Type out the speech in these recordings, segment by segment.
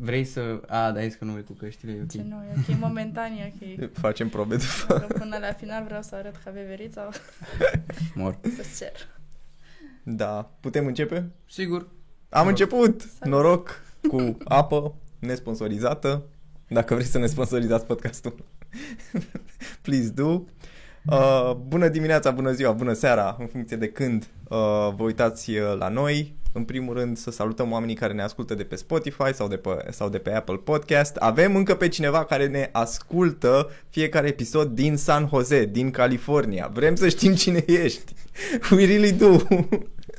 Vrei să... A, da, că nu vrei cu căștile, e ok. Ce nu, e ok, momentan e ok. Facem probe după. Că până la final vreau să arăt că aveverit sau Mor. să cer. Da. Putem începe? Sigur. Am Noroc. început! Salut. Noroc cu apă nesponsorizată. Dacă vrei să ne sponsorizați podcastul, please do. Uh, bună dimineața, bună ziua, bună seara, în funcție de când uh, vă uitați uh, la noi. În primul rând să salutăm oamenii care ne ascultă de pe Spotify sau de pe, sau de pe Apple Podcast. Avem încă pe cineva care ne ascultă fiecare episod din San Jose, din California. Vrem să știm cine ești. We really do.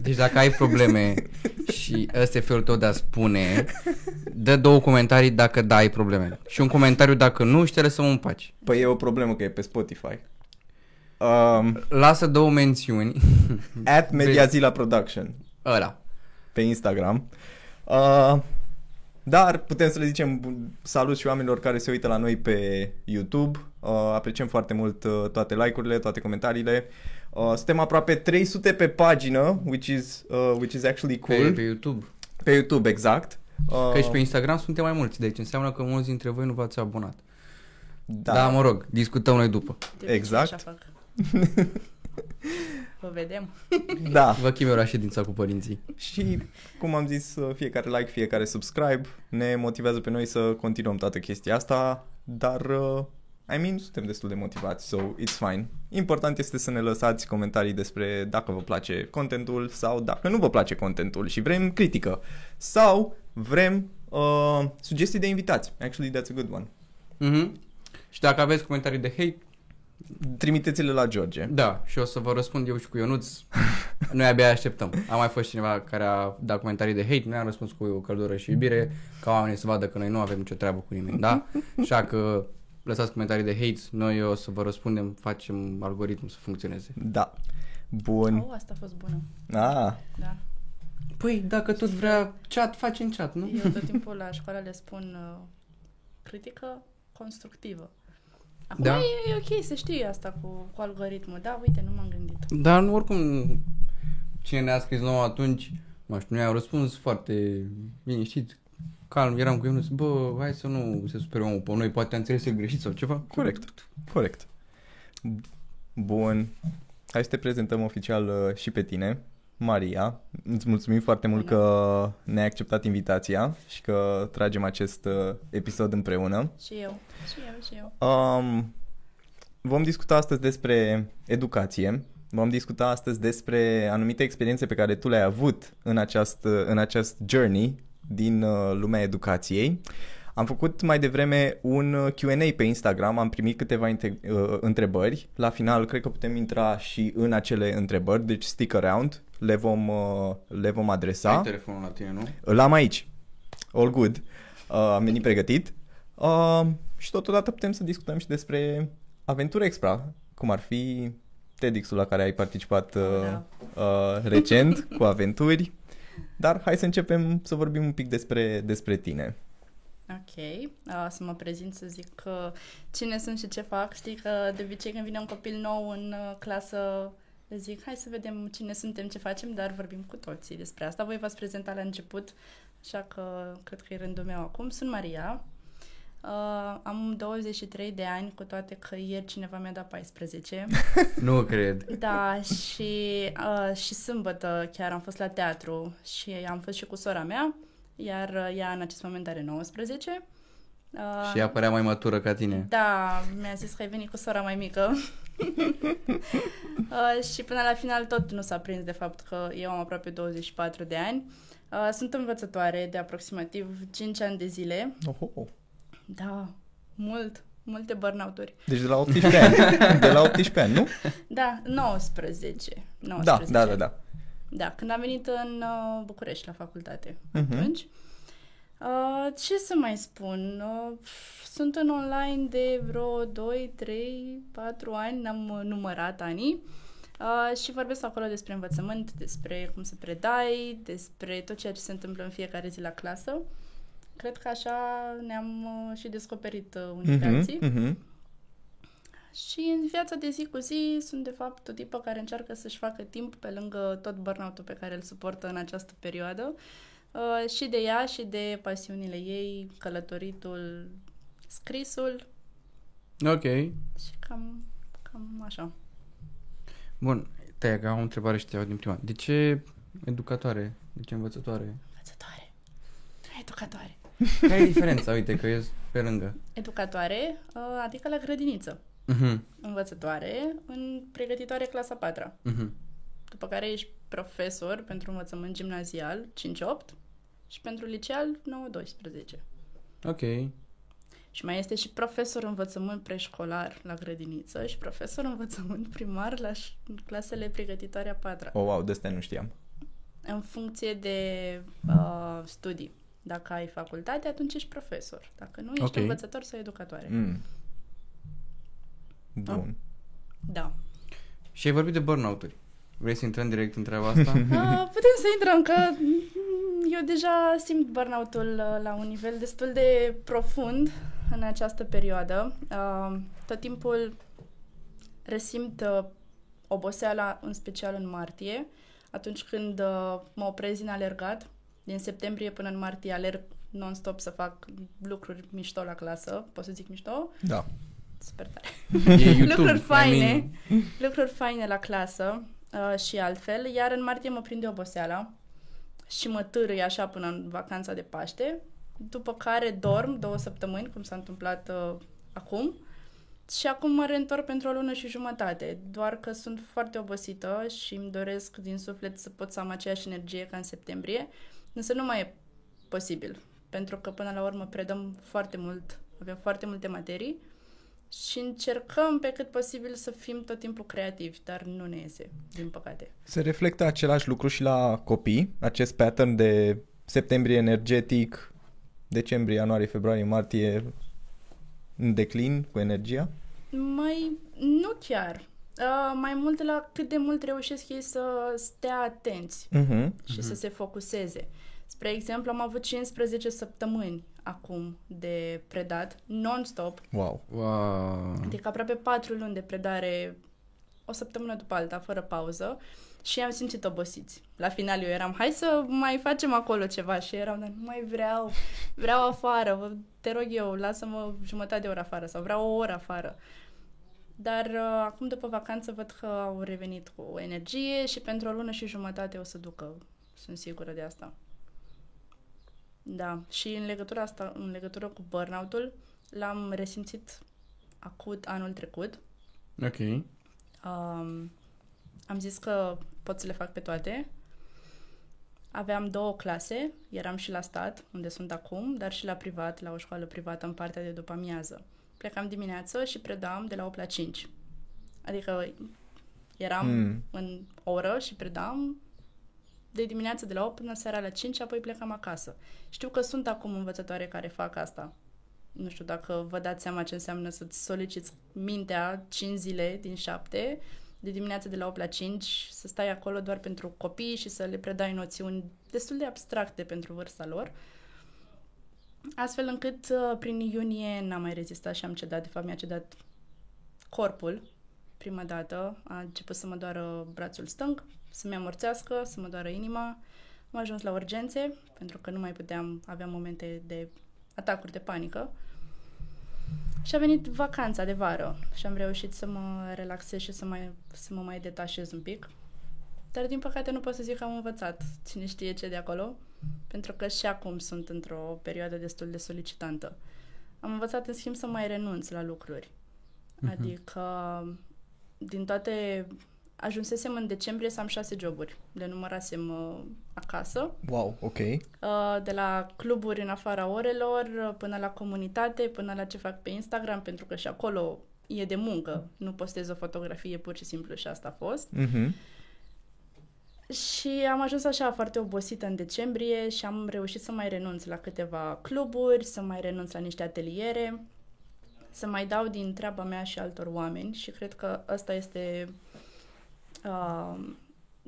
Deci dacă ai probleme și ăsta e felul tău de a spune, dă două comentarii dacă da ai probleme. Și un comentariu dacă nu și te lăsăm în pace. Păi e o problemă că e pe Spotify. Um, Lasă două mențiuni. at Mediazilla Production Ăla. Pe Instagram. Uh, dar putem să le zicem bun- salut și oamenilor care se uită la noi pe YouTube. Uh, apreciem foarte mult uh, toate like-urile, toate comentariile. Uh, suntem aproape 300 pe pagină, which is, uh, which is actually Pe, cool. pe YouTube. Pe YouTube, exact. Uh, Că și pe Instagram suntem mai mulți, deci înseamnă că mulți dintre voi nu v-ați abonat. da. Da, mă rog, discutăm noi după. De obicei Exact. Așa fac. Vă vedem. da. Vă chem eu la ședința cu părinții. Și, cum am zis, uh, fiecare like, fiecare subscribe ne motivează pe noi să continuăm toată chestia asta, dar, uh, I mean, suntem destul de motivați, so it's fine. Important este să ne lăsați comentarii despre dacă vă place contentul sau dacă nu vă place contentul și vrem critică sau vrem uh, sugestii de invitați. Actually, that's a good one. Mhm. Și dacă aveți comentarii de hate, Trimiteți-le la George. da, și o să vă răspund eu și cu Ionuț. Noi abia așteptăm. A mai fost cineva care a dat comentarii de hate, noi am răspuns cu o căldură și iubire, ca oamenii să vadă că noi nu avem nicio treabă cu nimeni, da? Așa că lăsați comentarii de hate, noi o să vă răspundem, facem algoritmul să funcționeze. Da. Bun. Oh, asta a fost bună. Ah, Da. Păi, dacă tot vrea chat, face în chat, nu? Eu tot timpul la școală le spun uh, critică constructivă. Acum Da. e, e ok să știi asta cu, cu algoritmul. Da, uite, nu m-am gândit. Dar nu, oricum, cine ne-a scris nou atunci, mă știu, noi au răspuns foarte liniștit, calm, eram cu Ionuț, bă, hai să nu se supere omul pe noi, poate a înțeles el greșit sau ceva. Corect, corect. Bun. Hai să te prezentăm oficial uh, și pe tine, Maria. Îți mulțumim foarte mult Bună. că ne-ai acceptat invitația și că tragem acest uh, episod împreună. Și eu, și eu, și eu. Um, vom discuta astăzi despre educație. Vom discuta astăzi despre anumite experiențe pe care tu le-ai avut în acest, în acest journey din uh, lumea educației. Am făcut mai devreme un uh, Q&A pe Instagram, am primit câteva inte- uh, întrebări. La final, cred că putem intra și în acele întrebări, deci stick around, le vom, uh, le vom adresa. Ai telefonul la tine, nu? Îl am aici. All good. Uh, am venit pregătit. Uh, și totodată putem să discutăm și despre Aventura Extra, cum ar fi TEDx-ul la care ai participat uh, Da. uh, recent cu aventuri. Dar hai să începem să vorbim un pic despre, despre tine. Ok, uh, să mă prezint să zic că cine sunt și ce fac. Știi că de obicei când vine un copil nou în uh, clasă, le zic hai să vedem cine suntem, ce facem, dar vorbim cu toții despre asta. Voi v-ați prezentat la început, așa că cred că e rândul meu acum. Sunt Maria, uh, am 23 de ani, cu toate că ieri cineva mi-a dat 14. Nu cred. Da, și, uh, și sâmbătă chiar am fost la teatru și am fost și cu sora mea, iar uh, ea în acest moment are 19. Uh, Și ea părea mai matură ca tine. Da, mi-a zis că ai venit cu sora mai mică. uh, și până la final tot nu s-a prins de fapt că eu am aproape 24 de ani. Uh, sunt învățătoare de aproximativ 5 ani de zile. Oh, oh. Da, mult, multe burnout-uri. Deci de la 18 ani. De la 18 ani, nu? Da, 19. 19 Da, da, da, da. Da, când am venit în uh, București la facultate Mhm. atunci. Uh, ce să mai spun? Uh, sunt în online de vreo 2, 3, 4 ani, n-am uh, numărat anii. Uh, și vorbesc acolo despre învățământ, despre cum să predai, despre tot ceea ce se întâmplă în fiecare zi la clasă. Cred că așa ne-am uh, și descoperit uh, unii pe Mhm, alții. mhm. Și în viața de zi cu zi sunt de fapt o tipă care încearcă să-și facă timp pe lângă tot burnout-ul pe care îl suportă în această perioadă Uh, și de ea și de pasiunile ei, călătoritul, scrisul Ok. și cam, cam așa. Bun, te am o întrebare și te iau din prima. De ce educatoare? De ce învățătoare? Învățătoare. Educatoare. Care e diferența? Uite că e pe lângă. Educatoare, uh, adică la grădiniță. Mhm, Învățătoare, în pregătitoare clasa 4 mhm. După care ești profesor pentru învățământ gimnazial 5-8 și pentru liceal 9-12. Ok. Și mai este și profesor învățământ preșcolar la grădiniță și profesor învățământ primar la ș- clasele pregătitoare a patra. Oh, wow, de asta nu știam. În funcție de uh, studii. Dacă ai facultate, atunci ești profesor. Dacă nu, ești Ok. învățător sau educatoare. Mm. Bun. Da. Și ai vorbit de burnout-uri. Vrei să intrăm direct în treaba asta? Uh, putem să intrăm, că mm, eu deja simt burnout-ul uh, la un nivel destul de profund în această perioadă. Uh, tot timpul resimt uh, oboseala, în special în martie, atunci când uh, mă oprez din alergat. Din septembrie până în martie alerg non-stop să fac lucruri mișto la clasă. Pot să zic mișto? Da. Super tare. E YouTube. lucruri I faine, mean, lucruri faine la clasă uh, și altfel, iar în martie mă prinde oboseala și mă târâi așa până în vacanța de Paște, după care dorm două săptămâni, cum s-a întâmplat uh, acum, și acum mă reîntorc pentru o lună și jumătate, doar că sunt foarte obosită și îmi doresc din suflet să pot să am aceeași energie ca în septembrie, însă nu mai e posibil, pentru că până la urmă predăm foarte mult, avem foarte multe materii și încercăm pe cât posibil să fim tot timpul creativi, dar nu ne iese, din păcate. Se reflectă același lucru și la copii, acest pattern de septembrie energetic, decembrie, ianuarie, februarie, martie în declin cu energia? Mai, nu chiar. Uh, mai mult la cât de mult reușesc ei să stea atenți Mhm. și să se focuseze. Spre exemplu, am avut 15 săptămâni acum de predat, non-stop, Wow. Wow. adică aproape 4 luni de predare, o săptămână după alta, fără pauză și am simțit obosiți. La final eu eram, hai să mai facem acolo ceva și eram, dar nu mai vreau, vreau afară, vă, te rog eu, lasă-mă jumătate de oră afară sau vreau o oră afară. Dar uh, acum după vacanță văd că au revenit cu energie și pentru o lună și jumătate o să ducă, sunt sigură de asta. Da, și în legătura asta, în legătură cu burnout-ul, l-am resimțit acut anul trecut. Ok. Um, am zis că pot să le fac pe toate. Aveam două clase, eram și la stat, unde sunt acum, dar și la privat, la o școală privată în partea de după amiază. Plecam dimineață și predam de la 8 la 5. Adică eram Mm. mm. în oră și predam de dimineață de la 8 până seara la 5 și apoi plecam acasă. Știu că sunt acum învățătoare care fac asta. Nu știu dacă vă dați seama ce înseamnă să-ți soliciți mintea 5 zile din 7, de dimineață de la 8 la 5, să stai acolo doar pentru copii și să le predai noțiuni destul de abstracte pentru vârsta lor. Astfel încât uh, prin iunie n-am mai rezistat și am cedat. De fapt, mi-a cedat corpul prima dată. A început să mă doară brațul stâng, să-mi amorțească, să mă doară inima. Am ajuns la urgențe, pentru că nu mai puteam, aveam momente de atacuri de panică. Și a venit vacanța de vară și am reușit să mă relaxez și să, mai, să mă mai detașez un pic. Dar din păcate nu pot să zic că am învățat cine știe ce de acolo, pentru că și acum sunt într-o perioadă destul de solicitantă. Am învățat în schimb să mai renunț la lucruri. Adică din toate ajunsesem în decembrie să am șase joburi. Le numărasem uh, acasă, Wow, ok. uh, de la cluburi în afara orelor, uh, până la comunitate, până la ce fac pe Instagram, pentru că și acolo e de muncă. Nu postez o fotografie pur și simplu și asta a fost. Mhm. Și am ajuns așa foarte obosită în decembrie și am reușit să mai renunț la câteva cluburi, să mai renunț la niște ateliere, să mai dau din treaba mea și altor oameni și cred că ăsta este uh,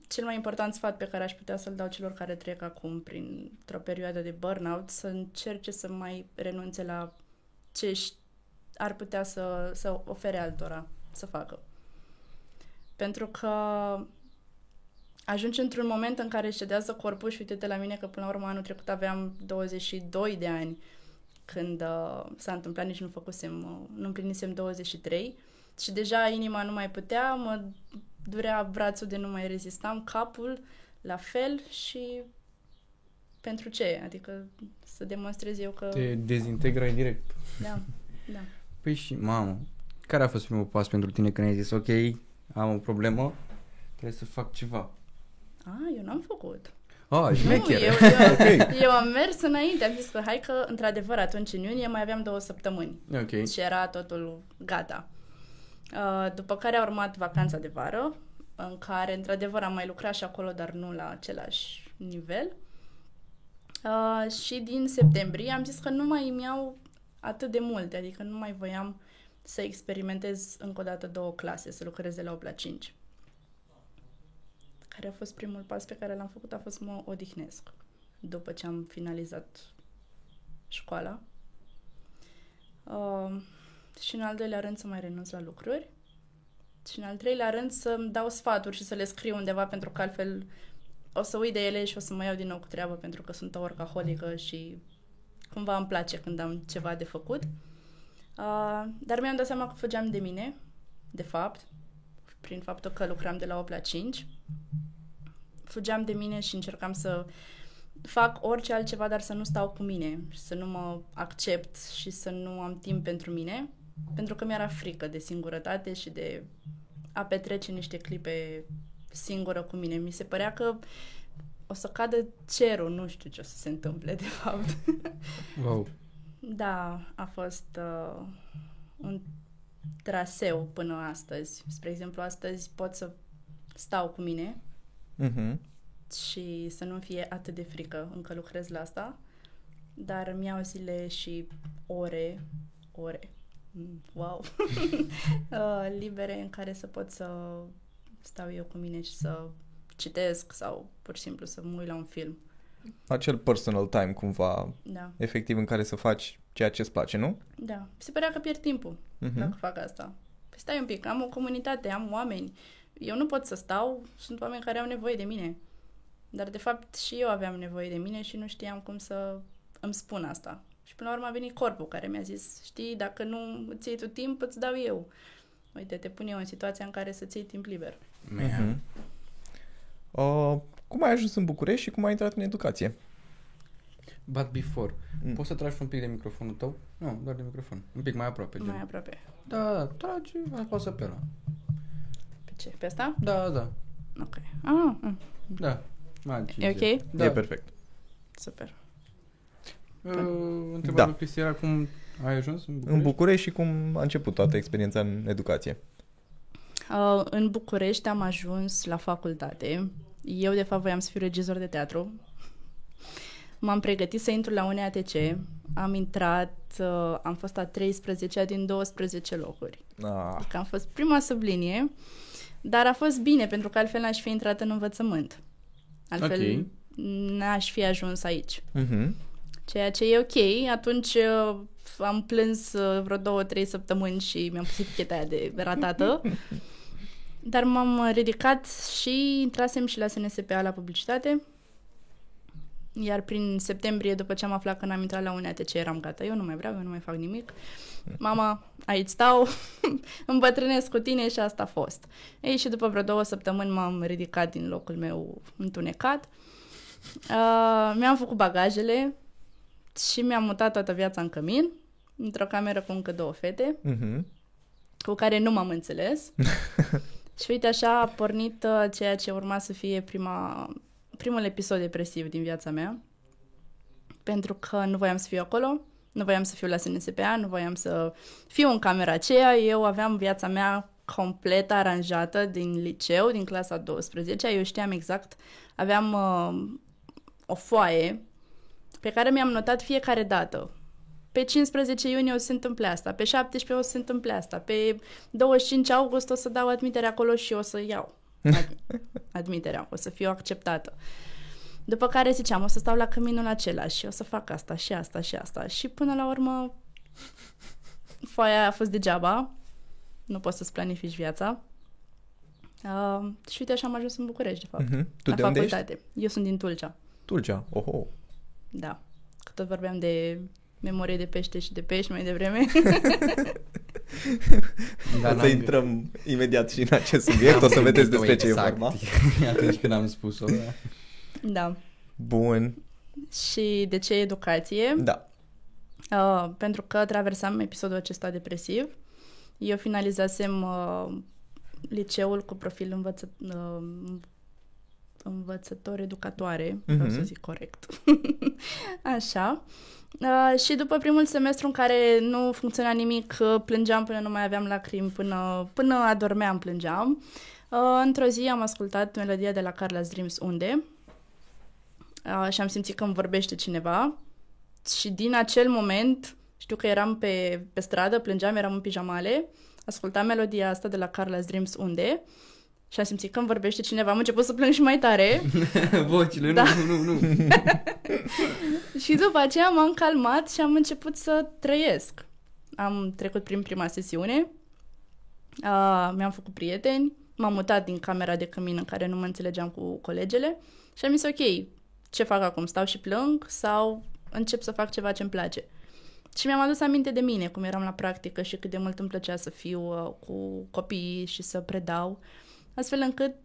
cel mai important sfat pe care aș putea să-l dau celor care trec acum printr-o perioadă de burnout, să încerce să mai renunțe la ce își ar putea să, să ofere altora să facă. Pentru că ajungi într-un moment în care își cedează corpul și uite-te la mine că până la urmă anul trecut aveam 22 de ani când uh, s-a întâmplat, nici nu făcusem, uh, nu împlinisem 23 și deja inima nu mai putea, mă durea brațul de nu mai rezistam, capul la fel și pentru ce? Adică să demonstrez eu că... Te dezintegrai direct. Da, da. Păi și, mamă, care a fost primul pas pentru tine când ai zis, ok, am o problemă, trebuie să fac ceva? A, eu n-am făcut. Ah, Nu, șmecher. eu, eu, Ok. eu am mers înainte, am zis că hai că, într-adevăr, atunci în iunie mai aveam două săptămâni Ok. și era totul gata. Uh, După care a urmat vacanța de vară, în care, într-adevăr, am mai lucrat și acolo, dar nu la același nivel. Uh, și din septembrie am zis că nu mai îmi iau atât de multe, adică nu mai voiam să experimentez încă o dată două clase, să lucrez de la 8 la 5. Care a fost primul pas pe care l-am făcut, a fost să mă odihnesc după ce am finalizat școala. Uh, și în al doilea rând să mai renunț la lucruri. Și în al treilea rând să-mi dau sfaturi și să le scriu undeva pentru că altfel o să uit de ele și o să mă iau din nou cu treabă pentru că sunt o orcaholică și cumva îmi place când am ceva de făcut. Uh, dar mi-am dat seama că fugeam de mine, de fapt, prin faptul că lucram de la 8 la 5. Fugeam de mine și încercam să fac orice altceva, dar să nu stau cu mine, să nu mă accept și să nu am timp pentru mine, pentru că mi-era frică de singurătate și de a petrece niște clipe singură cu mine. Mi se părea că o să cadă cerul, nu știu ce o să se întâmple, de fapt. Wow. Da, a fost uh, un traseu până astăzi. Spre exemplu, astăzi pot să stau cu mine Mhm. și să nu fie atât de frică. Încă lucrez la asta, dar îmi iau zile și ore, ore, mm, wow, uh, libere în care să pot să stau eu cu mine și să citesc sau pur și simplu să mă uit la un film. Acel personal time cumva, Da, efectiv în care să faci ceea ce îți place, nu? da. Mi se părea că pierd timpul Mhm. dacă fac asta. Păi stai un pic, am o comunitate, am oameni. Eu nu pot să stau, sunt oameni care au nevoie de mine. Dar de fapt și eu aveam nevoie de mine și nu știam cum să îmi spun asta. Și până la urmă a venit corpul care mi-a zis, știi, dacă nu îți iei tu timp, îți dau eu. Uite, te pun eu în situația în care să-ți iei timp liber. Man. Mhm. Uh, cum ai ajuns în București și cum ai intrat în educație? But before, Mm. poți să tragi un pic de microfonul tău? Nu, doar de microfon. Un pic mai aproape, gen. Mai aproape. Da, da, tragi, apasă pe ăla. Pe ce? Pe asta? Da, da, Ok. Ah, mm. da. Mai E ok? Da. E perfect. super. Uh, întrebarea Da. lui Cristi era cum ai ajuns în București? În București și cum a început toată experiența în educație? Uh, în București am ajuns la facultate. Eu, de fapt, voiam să fiu regizor de teatru. M-am pregătit să intru la UNEATC. Am intrat, uh, am fost a 13 din 12 locuri. Ah, Adică am fost prima sublinie, dar a fost bine, pentru că altfel n-aș fi intrat în învățământ. Altfel Ok. n-aș fi ajuns aici. mhm. Ceea ce e ok. Atunci uh, am plâns uh, vreo două, trei săptămâni și mi-am pus eticheta aia de ratată. Dar m-am ridicat și intrasem și la SNSPA la publicitate. Iar prin septembrie, după ce am aflat că n-am intrat la UNEATC, eram gata. Eu nu mai vreau, eu nu mai fac nimic. Mama, aici stau, îmbătrânesc cu tine și asta a fost. Ei, și după vreo două săptămâni m-am ridicat din locul meu întunecat. Uh, mi-am făcut bagajele și mi-am mutat toată viața în cămin, într-o cameră cu încă două fete, Mhm. cu care nu m-am înțeles. și uite așa a pornit uh, ceea ce urma să fie prima, primul episod depresiv din viața mea. Pentru că nu voiam să fiu acolo, nu voiam să fiu la SNSPA, nu voiam să fiu în camera aceea. Eu aveam viața mea complet aranjată din liceu, din clasa 12 Eu știam exact, aveam uh, o foaie pe care mi-am notat fiecare dată. Pe 15 iunie o să se întâmple asta, pe 17 o să se întâmple asta, pe 25 august o să dau admitere acolo și o să iau ad- admiterea, o să fiu acceptată. După care ziceam, o să stau la căminul acela și o să fac asta și asta și asta. Și până la urmă, foaia aia a fost degeaba, nu poți să-ți planifici viața. Uh, și uite așa am ajuns în București, de fapt, Mhm. Tu la de unde ești? facultate. Eu sunt din Tulcea, Tulcea. Oho. Da. Că tot vorbeam de memorie de pește și de pești mai devreme. Dar o să n-am- intrăm imediat și în acest subiect, n-am o să vedeți gândit-o despre ce e exact vorba. Atunci când am spus-o. da. da. Bun. Și de ce educație? Da. Uh, pentru că traversam episodul acesta depresiv. Eu finalizasem uh, liceul cu profil învăță, uh, învățător educatoare, vreau Mhm. să zic corect. Așa. Uh, și după primul semestru în care nu funcționa nimic, uh, plângeam până nu mai aveam lacrimi, până, până adormeam plângeam. Uh, într-o zi am ascultat melodia de la Carla's Dreams Unde uh, și am simțit că îmi vorbește cineva și din acel moment, știu că eram pe, pe stradă, plângeam, eram în pijamale, ascultam melodia asta de la Carla's Dreams Unde și am simțit că îmi vorbește cineva, am început să plâng și mai tare Vocile, Da. nu, nu, nu. și după aceea m-am calmat și am început să trăiesc. Am trecut prin prima sesiune, uh, mi-am făcut prieteni, m-am mutat din camera de cămin în care nu mă înțelegeam cu colegele și am zis ok, ce fac acum? Stau și plâng sau încep să fac ceva ce-mi place? Și mi-am adus aminte de mine, cum eram la practică și cât de mult îmi plăcea să fiu uh, cu copiii și să predau, astfel încât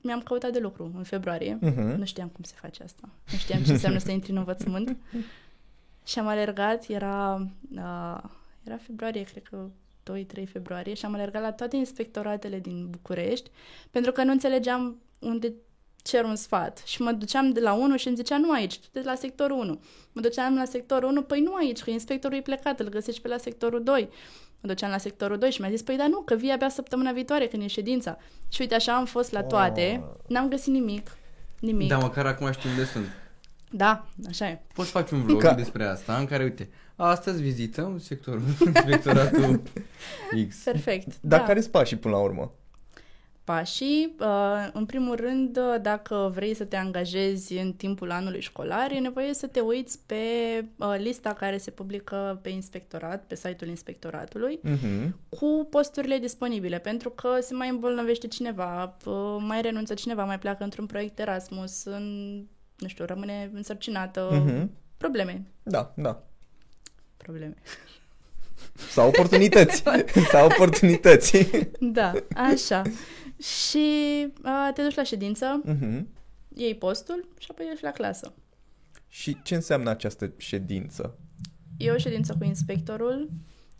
mi-am căutat de lucru în februarie. Mhm. Nu știam cum se face asta. Nu știam ce înseamnă să intri în învățământ. Și am alergat, era, uh, era februarie, cred că 2-3 februarie, și am alergat la toate inspectoratele din București, pentru că nu înțelegeam unde cer un sfat. Și mă duceam de la 1 și îmi zicea, nu aici, tu de la sectorul 1. Mă duceam la sectorul 1, păi nu aici, că inspectorul e plecat, îl găsești pe la sectorul 2. Mă duceam la sectorul 2 și mi-a zis, păi da nu, că vii abia săptămâna viitoare când e ședința. Și uite, așa am fost la toate, n-am găsit nimic, nimic. Da, măcar acum știu unde sunt. Da, așa e. Poți să faci un vlog Ca- despre asta, în care, uite, astăzi vizităm sectorul, inspectoratul X. Perfect. Dar da. care sunt pașii până la urmă? Pașii, uh, în primul rând, uh, dacă vrei să te angajezi în timpul anului școlar, e nevoie să te uiți pe uh, lista care se publică pe inspectorat, pe site-ul inspectoratului, Mhm. cu posturile disponibile, pentru că se mai îmbolnăvește cineva, uh, mai renunță cineva, mai pleacă într-un proiect Erasmus, în, nu știu, rămâne însărcinată, Mhm. probleme, Da, da. probleme. Sau oportunități. Sau oportunități. Da, așa. Și uh, te duci la ședință, Mhm. iei postul și apoi ești la clasă. Și ce înseamnă această ședință? E o ședință cu inspectorul,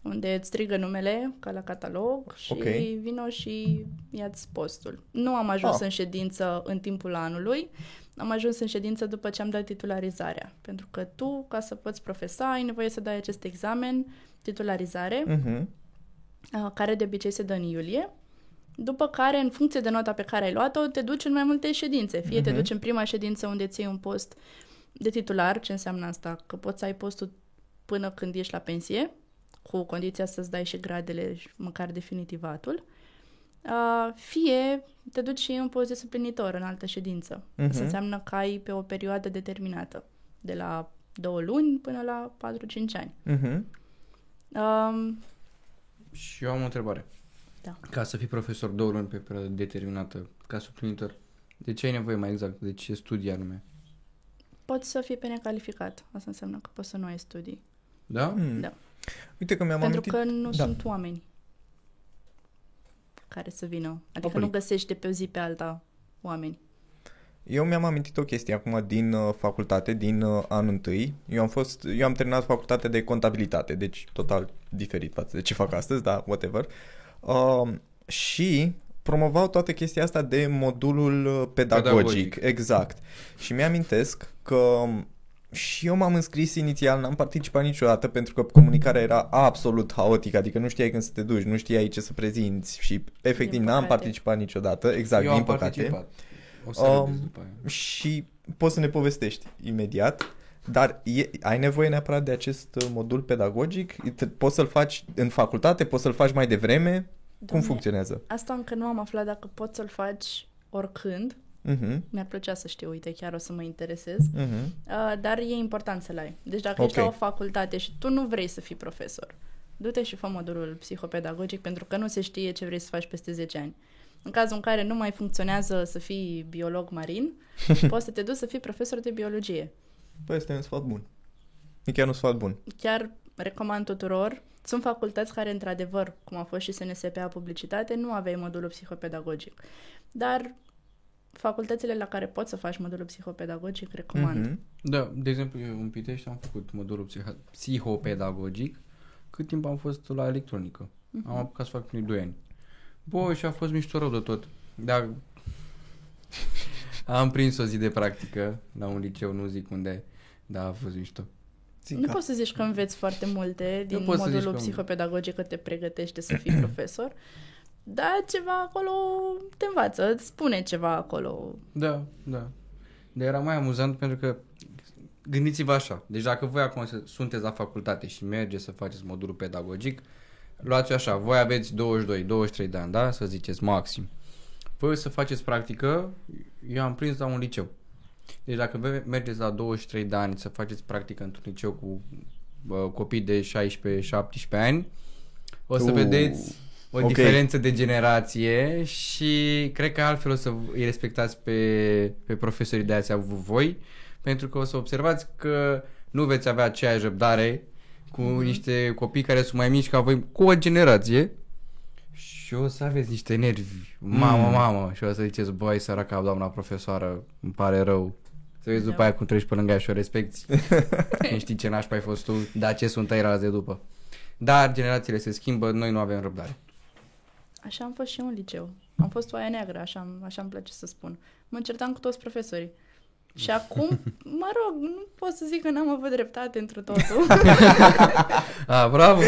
unde îți strigă numele, ca la catalog, și Ok. vino și ia-ți postul. Nu am ajuns Ah. în ședință în timpul anului, am ajuns în ședință după ce am dat titularizarea. Pentru că tu, ca să poți profesa, ai nevoie să dai acest examen, titularizare, Mhm. uh, care de obicei se dă în iulie, după care, în funcție de nota pe care ai luat-o, te duci în mai multe ședințe. Fie te Mhm. duci în prima ședință unde ții un post de titular, ce înseamnă asta? Că poți să ai postul până când ești la pensie, cu condiția să-ți dai și gradele, și măcar definitivatul. Uh, fie te duci și în post de suplinitor în altă ședință. Mhm. Asta înseamnă că ai pe o perioadă determinată, de la două luni până la 4-5 ani. Mhm. Um, Și eu am o întrebare. Da. Ca să fii profesor două luni pe perioadă determinată, ca suplinitor, de ce ai nevoie mai exact? De ce studii anume? Poți să fii pe necalificat. Asta înseamnă că poți să nu ai studii. Da? Hmm. Da. Uite că mi-am Pentru amintit... că nu da. sunt oameni care să vină. Adică Oprit. nu găsești de pe o zi pe alta oameni. Eu mi-am amintit o chestie acum din uh, facultate, din uh, anul întâi. Eu am fost, eu am terminat facultate de contabilitate, deci total diferit față de ce fac astăzi, dar whatever. Uh, și promovau toată chestia asta de modulul uh, pedagogic, Pedagogic. exact. Și mi-amintesc că um, și eu m-am înscris inițial, n-am participat niciodată pentru că comunicarea era absolut haotică, adică nu știai când să te duci, nu știai ce să prezinți și efectiv Din n-am păcate. participat niciodată, exact, eu din am păcate. participat. O să Um, um, după aia. Și poți să ne povestești imediat, dar e, ai nevoie neapărat de acest uh, modul pedagogic? Te- Poți să-l faci în facultate, poți să-l faci mai devreme? Cum Doamne, funcționează? Asta încă nu am aflat dacă poți să-l faci oricând. Mhm, Mi-ar plăcea să știu, uite, chiar o să mă interesez. mhm. Uh, dar e important să-l ai. Deci dacă ești Ok. la o facultate și tu nu vrei să fii profesor, du-te și fă modulul psihopedagogic pentru că nu se știe ce vrei să faci peste 10 ani. În cazul în care nu mai funcționează să fii biolog marin, poți să te duci să fii profesor de biologie. Păi este un sfat bun. E chiar un sfat bun. Chiar recomand tuturor. Sunt facultăți care, într-adevăr, cum a fost și SNSPA Publicitate, nu aveai modulul psihopedagogic. Dar facultățile la care poți să faci modulul psihopedagogic, recomand. Mhm. Da, de exemplu, eu în Pitești am făcut modulul psiho- psihopedagogic cât timp am fost la electronică. Mhm. Am apucat să fac primii 2 ani. Bă, și a fost mișto rău de tot. Dar am prins o zi de practică la un liceu, nu zic unde, dar a fost mișto. Zic Nu că- poți să zici că înveți foarte multe din poți să zici modulul că- psihopedagogic că te pregătește să fii profesor, dar ceva acolo te învață, îți spune ceva acolo. Da, da. Dar era mai amuzant pentru că gândiți-vă așa, deci dacă voi acum să- sunteți la facultate și mergeți să faceți modulul pedagogic, luați așa, voi aveți 22, 23 de ani, da? Să ziceți maxim. Voi să faceți practică, eu am prins la un liceu. Deci dacă voi mergeți la 23 de ani să faceți practică într-un liceu cu bă, copii de 16-17 ani, o să Uh, vedeți o ok. diferență de generație și cred că altfel o să îi respectați pe, pe profesorii de ați avut voi, pentru că o să observați că nu veți avea aceeași răbdare cu Mhm. niște copii care sunt mai mici ca voi, cu o generație și o să aveți niște nervi, mamă, Mm. mamă, și o să ziceți, băi, săraca doamna profesoară, îmi pare rău. Să vezi Da. după aia cum treci pe lângă ea și o respecti. nu știi ce nașpa ai fost tu, dar ce sunt ai de după. Dar generațiile se schimbă, noi nu avem răbdare. Așa am fost și eu în liceu. Am fost oaia neagră, așa, așa îmi place să spun. Mă certam cu toți profesorii. Și acum, mă rog, nu pot să zic că n-am avut dreptate într totul, A, bravo,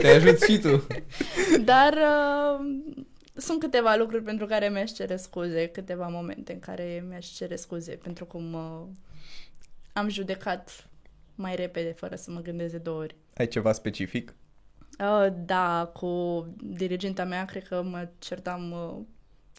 te ajut și tu. dar uh, sunt câteva lucruri pentru care mi-aș cere scuze, câteva momente în care mi-aș cere scuze pentru cum uh, am judecat mai repede, fără să mă gândesc de două ori. Ai ceva specific? Uh, da, cu diriginta mea cred că mă certam uh,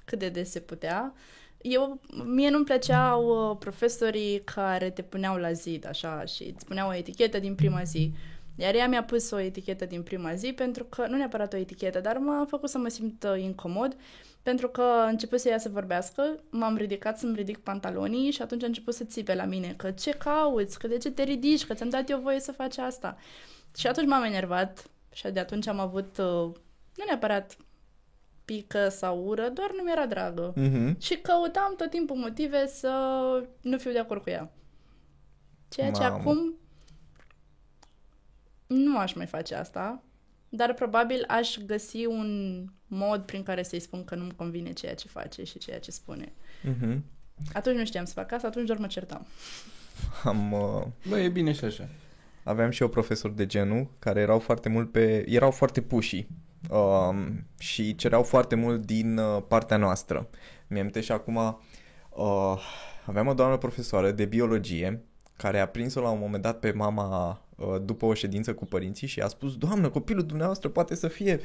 cât de des se putea. Eu, mie nu-mi plăceau uh, profesorii care te puneau la zid, așa, și îți puneau o etichetă din prima zi. Iar ea mi-a pus o etichetă din prima zi pentru că, nu neapărat o etichetă, dar m-a făcut să mă simt uh, incomod pentru că a început să ea să vorbească, m-am ridicat să-mi ridic pantalonii și atunci a început să țipe la mine că ce cauți, că de ce te ridici, că ți-am dat eu voie să faci asta. Și atunci m-am enervat și de atunci am avut, uh, nu neapărat pică sau ură, doar nu mi-era dragă. Mhm. Și căutam tot timpul motive să nu fiu de acord cu ea. Ceea ce Mamă. acum nu aș mai face asta, dar probabil aș găsi un mod prin care să-i spun că nu-mi convine ceea ce face și ceea ce spune. Mhm. Atunci nu știam să fac asta, atunci doar mă certam. Am, uh, Bă, e bine și așa. aveam și eu profesori de genul care erau foarte mult pe... erau foarte puși um, și cereau foarte mult din uh, partea noastră. Mi-am și acum uh, aveam o doamnă profesoară de biologie care a prins-o la un moment dat pe mama uh, după o ședință cu părinții și a spus Doamnă, copilul dumneavoastră poate să fie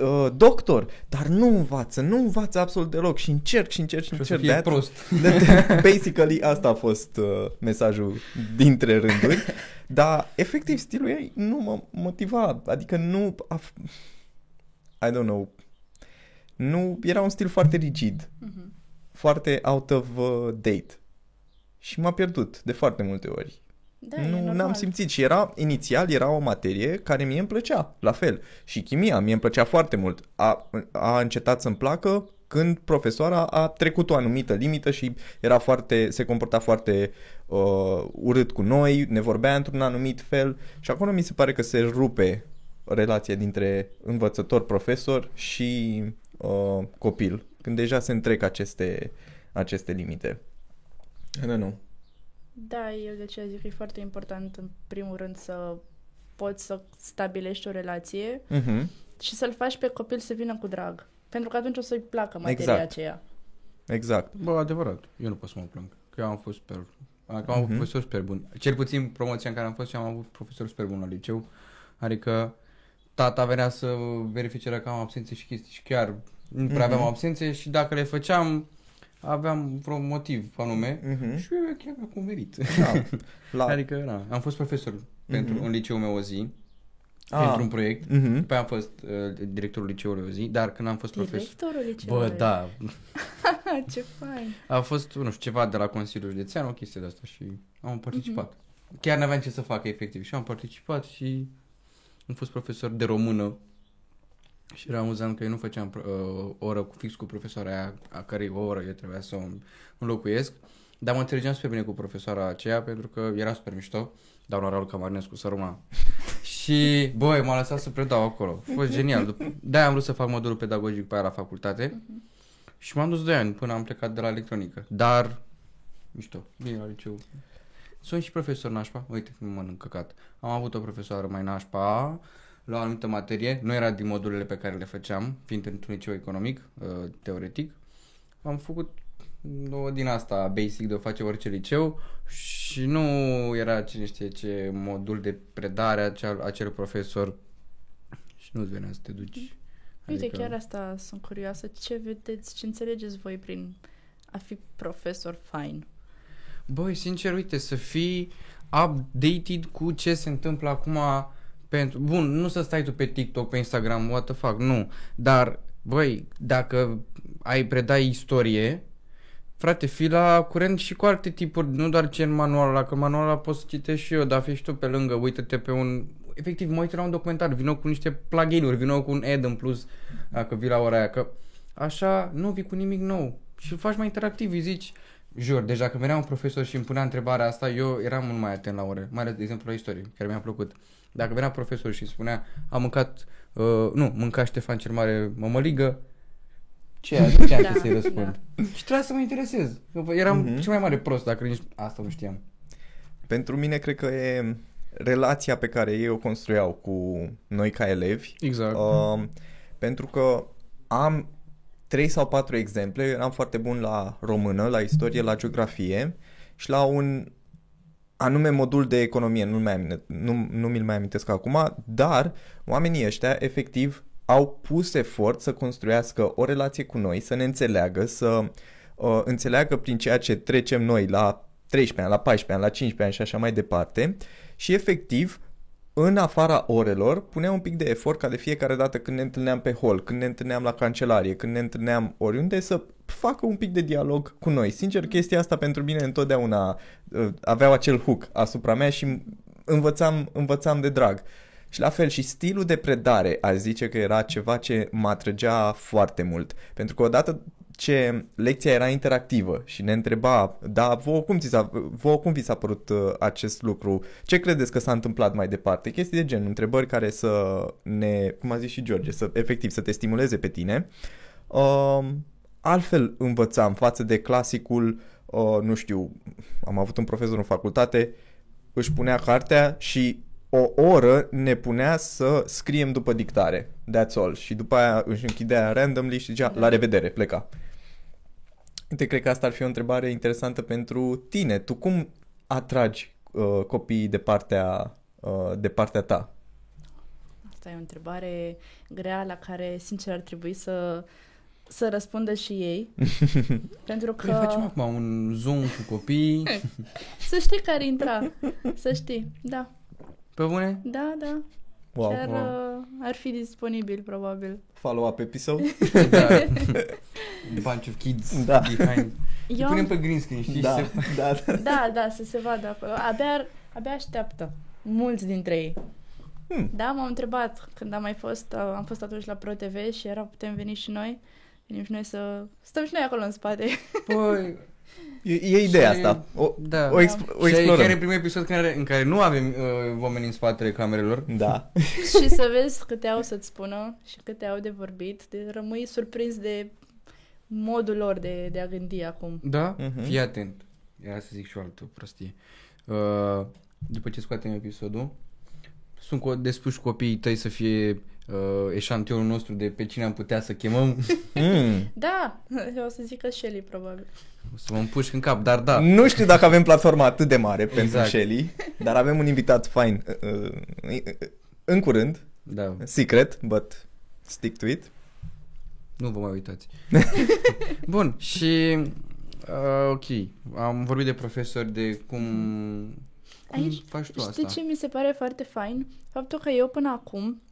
uh, doctor, dar nu învață, nu învață absolut deloc și încerc și încerc și Și o să încerc. fie De-aia- prost. de- Basically, asta a fost uh, mesajul dintre rânduri. Dar, efectiv, stilul ei nu mă motiva. Adică nu... A f- I don't know. Nu... Era un stil foarte rigid. Mhm. Foarte out of uh, date. Și m-a pierdut de foarte multe ori. Da, e nu normal. n-am simțit și era, inițial era o materie care mie îmi plăcea, la fel. Și chimia mie îmi plăcea foarte mult. A, a încetat să-mi placă când profesoara a trecut o anumită limită și era foarte, se comporta foarte uh, urât cu noi, ne vorbea într-un anumit fel și acolo mi se pare că se rupe relația dintre învățător-profesor și uh, copil, când deja se întrec aceste, aceste limite. I don't know. Da, eu de aceea zic că e foarte important, în primul rând, să poți să stabilești o relație Mhm. și să-l faci pe copil să vină cu drag. Pentru că atunci o să-i placă materia Exact. aceea. Exact. Bă, adevărat. Eu nu pot să mă plâng. Că eu am fost super... Că am avut Mhm. profesori super buni. Cel puțin promoția în care am fost, eu am avut profesori super buni la liceu. Adică tata venea să verifice dacă am absențe și chestii și chiar nu prea aveam Mhm. absențe și dacă le făceam aveam vreun motiv anume Mhm. și eu chiar cu merit. Da. La... Adică, na, am fost profesor pentru Mhm. în liceul meu o zi Ah. pentru un proiect. Mhm. După aia am fost uh, directorul liceului o zi, dar când am fost profesor... Directorul liceului. Bă, da, Ce fain. a fost, nu știu, ceva de la Consiliul Județean, o chestie de asta și am participat. Chiar n-aveam ce să fac efectiv și am participat și am fost profesor de română și era amuzant că eu nu făceam uh, oră cu fix cu profesoara aia, a cărei o oră eu trebuia să o înlocuiesc, dar mă înțelegeam super bine cu profesoara aceea pentru că era super mișto, doamna Raul Camarnescu, săruna. și, băi, m-a lăsat să predau acolo. A fost genial. Dup- De-aia am vrut să fac modulul pedagogic pe aia la facultate și m-am dus 2 ani până am plecat de la electronică. Dar, mișto, bine la liceu. Sunt și profesor nașpa, uite cum mănânc căcat. Am avut o profesoară mai nașpa la o anumită materie, nu era din modulele pe care le făceam, fiind într-un liceu economic, uh, teoretic. Am făcut o din asta basic de o face orice liceu și nu era cine știe ce modul de predare acel, acel profesor și nu-ți venea să te duci. Uite, chiar asta sunt curioasă. Ce vedeți, ce înțelegeți voi prin a fi profesor fain? Băi, sincer, uite, să fii updated cu ce se întâmplă acum pentru... Bun, nu să stai tu pe TikTok, pe Instagram, what the fuck, nu. Dar, băi, dacă ai predai istorie, frate, fii la curent și cu alte tipuri, nu doar ce în manualul ăla, că manualul ăla poți să citești și eu, dar fii și tu pe lângă, uită-te pe un... Efectiv, mă uit la un documentar, vină cu niște plugin-uri, vină cu un ad în plus, dacă vii la ora aia, că așa nu vii cu nimic nou și îl faci mai interactiv, îi zici, Jur, deci dacă venea un profesor și îmi punea întrebarea asta, eu eram mult mai atent la ore, mai ales, de exemplu, la istorie, care mi-a plăcut. Dacă venea profesor și îmi spunea, am mâncat, uh, nu, mânca Ștefan cel Mare mămăligă, ce aia, nu știam Da, ce să-i răspund. Și trebuia să mă interesez. Că Eram Mhm. cel mai mare prost dacă nici asta nu știam. Pentru mine cred că e relația pe care ei o construiau cu noi ca elevi. Exact. Uh, pentru că am trei sau patru exemple, eram foarte bun la română, la istorie, la geografie și la un anume modul de economie, nu, mai, amine- nu, nu mi-l mai amintesc acum, dar oamenii ăștia efectiv au pus efort să construiască o relație cu noi, să ne înțeleagă, să uh, înțeleagă prin ceea ce trecem noi la 13 ani, la 14 ani, la 15 ani și așa mai departe. Și efectiv în afara orelor, puneam un pic de efort ca de fiecare dată când ne întâlneam pe hol, când ne întâlneam la cancelarie, când ne întâlneam oriunde, să facă un pic de dialog cu noi. Sincer, chestia asta pentru mine întotdeauna uh, aveau acel hook asupra mea și învățam, învățam de drag. Și la fel, și stilul de predare, aș zice că era ceva ce mă atrăgea foarte mult. Pentru că odată ce lecția era interactivă și ne întreba, da, vouă cum, ți s-a, vouă cum vi s-a părut uh, acest lucru? Ce credeți că s-a întâmplat mai departe? Chestii de gen, întrebări care să ne, cum a zis și George, să efectiv să te stimuleze pe tine. Uh, altfel învățam față de clasicul, uh, nu știu, am avut un profesor în facultate, își punea cartea și o oră ne punea să scriem după dictare. That's all. Și după aia își închidea randomly și zicea, Da. la revedere, pleca. Uite, cred că asta ar fi o întrebare interesantă pentru tine. Tu cum atragi uh, copiii de partea, uh, de partea ta? Asta e o întrebare grea la care, sincer, ar trebui să, să răspundă și ei. pentru că... Că... facem acum un Zoom cu copii. Să știi care intra. Să știi. Da. Pe bune? Da, da. Wow. Chiar wow. uh, ar fi disponibil, probabil. Follow-up episode? Da. Bunch of kids Da. behind. Îi Eu punem am... pe green screen, știi? da, Se... da, da. Da, da, să se vadă acolo. Abia, abia așteaptă. Mulți dintre ei. Hmm. Da, m-am întrebat când am mai fost, uh, am fost atunci la Pro TV și era putem veni și noi. Venim și noi să stăm și noi acolo în spate. Păi, E, e ideea Și- asta. O, da. o, exp- o și chiar e explorăm. primul episod care, în care nu avem uh, oameni în spatele camerelor. Da. și să vezi câte au să-ți spună și câte au de vorbit. De, rămâi surprins de modul lor de, de a gândi acum. Da? Mhm. Fii atent. Era să zic și o altă prostie. Uh, după ce scoatem episodul, sunt co- despuși copiii tăi să fie uh, eșantionul nostru de pe cine am putea să chemăm. Mm. Da, eu o să zic că Shelly, probabil. O să mă împușc în cap, dar da. Nu știu dacă avem platforma atât de mare pentru Exact. Shelly, dar avem un invitat fain uh, uh, în curând, Da, secret, but stick to it. nu vă mai uitați. Bun, și uh, ok, am vorbit de profesori, de cum, Aici, faci tu știi asta? ce mi se pare foarte fain? Faptul că eu până acum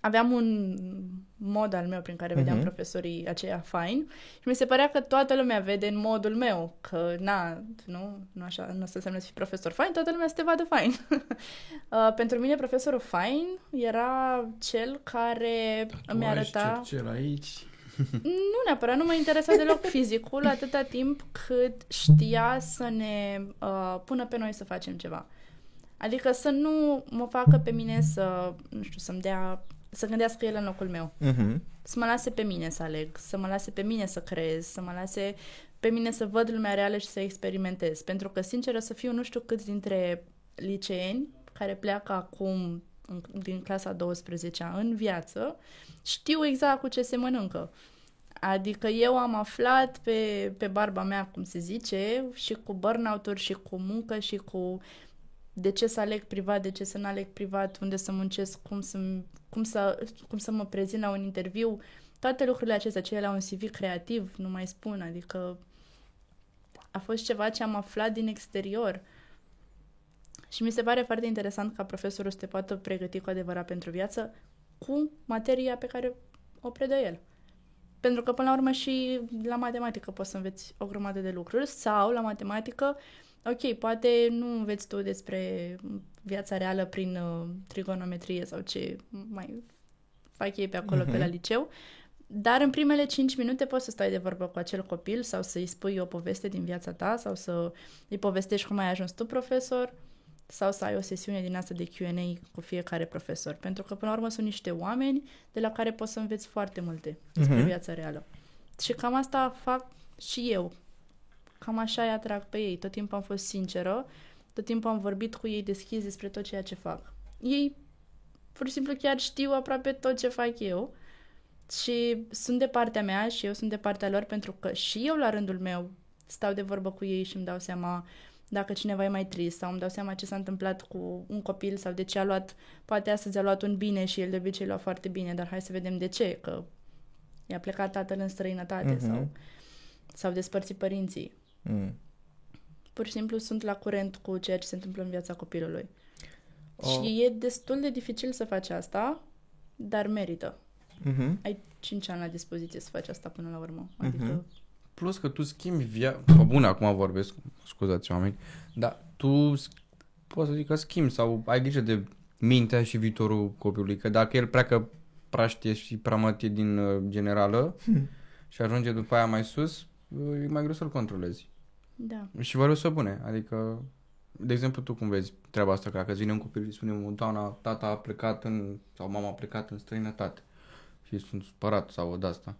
aveam un mod al meu prin care vedeam Mhm. profesorii aceia fain și mi se părea că toată lumea vede în modul meu, că na, nu, nu așa, nu să înseamnă să fii profesor fain, toată lumea să te vadă fain. uh, pentru mine profesorul fain era cel care îmi arăta... cel aici. Nu neapărat, nu mă interesa deloc fizicul atâta timp cât știa să ne uh, pună pe noi să facem ceva. Adică să nu mă facă pe mine să, nu știu, să-mi dea, să gândească el în locul meu. Mhm. Să mă lase pe mine să aleg, să mă lase pe mine să creez, să mă lase pe mine să văd lumea reală și să experimentez. Pentru că, sinceră să fiu, nu știu câți dintre liceeni care pleacă acum în, din clasa 12 în viață, știu exact cu ce se mănâncă. Adică eu am aflat pe, pe barba mea, cum se zice, și cu burnout-uri, și cu muncă, și cu de ce să aleg privat, de ce să nu aleg privat, unde să muncesc, cum să, cum să, cum să mă prezint la un interviu. Toate lucrurile acestea, cele la un CV creativ, nu mai spun, adică a fost ceva ce am aflat din exterior. Și mi se pare foarte interesant ca profesorul să te poată pregăti cu adevărat pentru viață cu materia pe care o predă el. Pentru că, până la urmă, și la matematică poți să înveți o grămadă de lucruri sau la matematică, ok, poate nu înveți tu despre viața reală prin uh, trigonometrie sau ce mai fac ei pe acolo uh-huh. pe la liceu, dar în primele 5 minute poți să stai de vorbă cu acel copil sau să-i spui o poveste din viața ta sau să îi povestești cum ai ajuns tu profesor sau să ai o sesiune din asta de Q&A cu fiecare profesor. Pentru că, până la urmă, sunt niște oameni de la care poți să înveți foarte multe despre Mhm. viața reală. Și cam asta fac și eu. Cam așa îi atrag pe ei. Tot timpul am fost sinceră, tot timpul am vorbit cu ei deschis despre tot ceea ce fac. Ei pur și simplu chiar știu aproape tot ce fac eu și sunt de partea mea și eu sunt de partea lor pentru că și eu la rândul meu stau de vorbă cu ei și îmi dau seama dacă cineva e mai trist sau îmi dau seama ce s-a întâmplat cu un copil sau de ce a luat, poate astăzi a luat un bine și el de obicei lua foarte bine, dar hai să vedem de ce, că i-a plecat tatăl în străinătate Mhm. sau sau despărțit părinții. Mm. Pur și simplu sunt la curent cu ceea ce se întâmplă în viața copilului. O- Și e destul de dificil să faci asta, dar merită. Mhm. Ai 5 ani la dispoziție să faci asta până la urmă. Adică, Mhm. Plus că tu schimbi viața... Pe bune, acum vorbesc, scuzați oameni, dar tu s- poți să zic că schimbi sau ai grijă de mintea și viitorul copilului. Că dacă el pleacă praștie și pramătie din uh, generală și ajunge după aia mai sus, uh, e mai greu să-l controlezi. Da. Și vă să bune. Adică, de exemplu, tu cum vezi treaba asta, că dacă îți vine un copil și spune, doamna, tata a plecat în, sau mama a plecat în străinătate și sunt supărat sau de asta.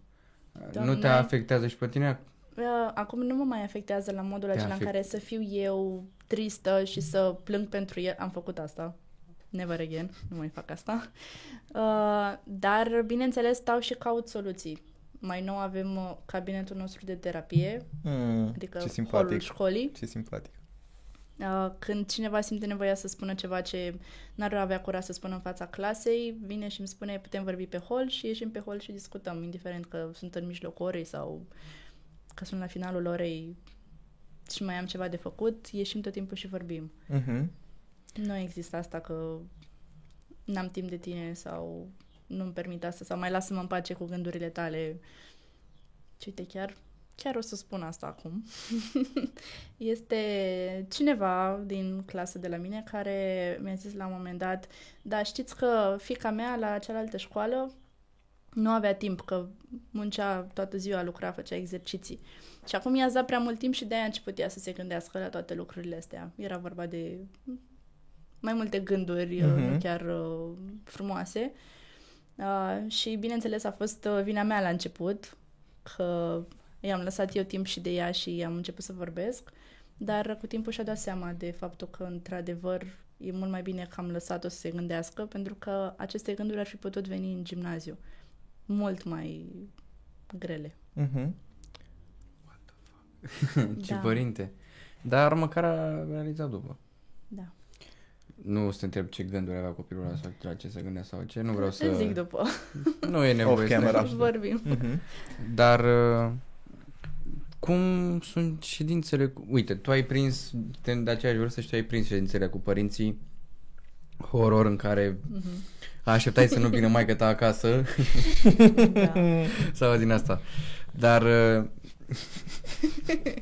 Nu te Doamne. afectează și pe tine? Uh, Acum nu mă mai afectează la modul Te acela în afect- care să fiu eu tristă și să plâng pentru el. Am făcut asta. Never again. Nu mai fac asta. Uh, dar, bineînțeles, stau și caut soluții. Mai nou avem uh, cabinetul nostru de terapie, Mm. adică Ce holul simpatic. școlii. Ce simpatic. Uh, Când cineva simte nevoia să spună ceva ce n-ar avea curaj să spună în fața clasei, vine și îmi spune putem vorbi pe hol și ieșim pe hol și discutăm, indiferent că sunt în mijlocul orei sau că sunt la finalul orei și mai am ceva de făcut, ieșim tot timpul și vorbim. Mhm. Nu există asta că n-am timp de tine sau nu-mi permit asta sau mai lasă-mă în pace cu gândurile tale. Și uite, chiar, chiar o să spun asta acum. este cineva din clasă de la mine care mi-a zis la un moment dat, da, știți că fica mea la cealaltă școală nu avea timp, că muncea toată ziua, lucra, făcea exerciții. Și acum i-a dat prea mult timp și de-aia a început ea să se gândească la toate lucrurile astea. Era vorba de mai multe gânduri, Mhm. uh-huh. nu chiar uh, frumoase. Uh, și, bineînțeles, a fost uh, vina mea la început, că i-am lăsat eu timp și de ea și am început să vorbesc, dar cu timpul și-a dat seama de faptul că, într-adevăr, e mult mai bine că am lăsat-o să se gândească, pentru că aceste gânduri ar fi putut veni în gimnaziu. Mult mai grele. Mhm. Ce Da. părinte. Dar măcar a realizat după. Da. Nu o să te întreb ce gânduri avea copilul ăla sau la ce se gândea sau ce. Nu vreau să... Îți zic după. Nu e nevoie Off să... camera. Vorbim. Mhm. Dar uh, cum sunt ședințele cu... Uite, tu ai prins, de de aceeași vârstă și tu ai prins ședințele cu părinții horror în care așteptai să nu vină maică ta acasă Da. sau din asta. Dar... uh,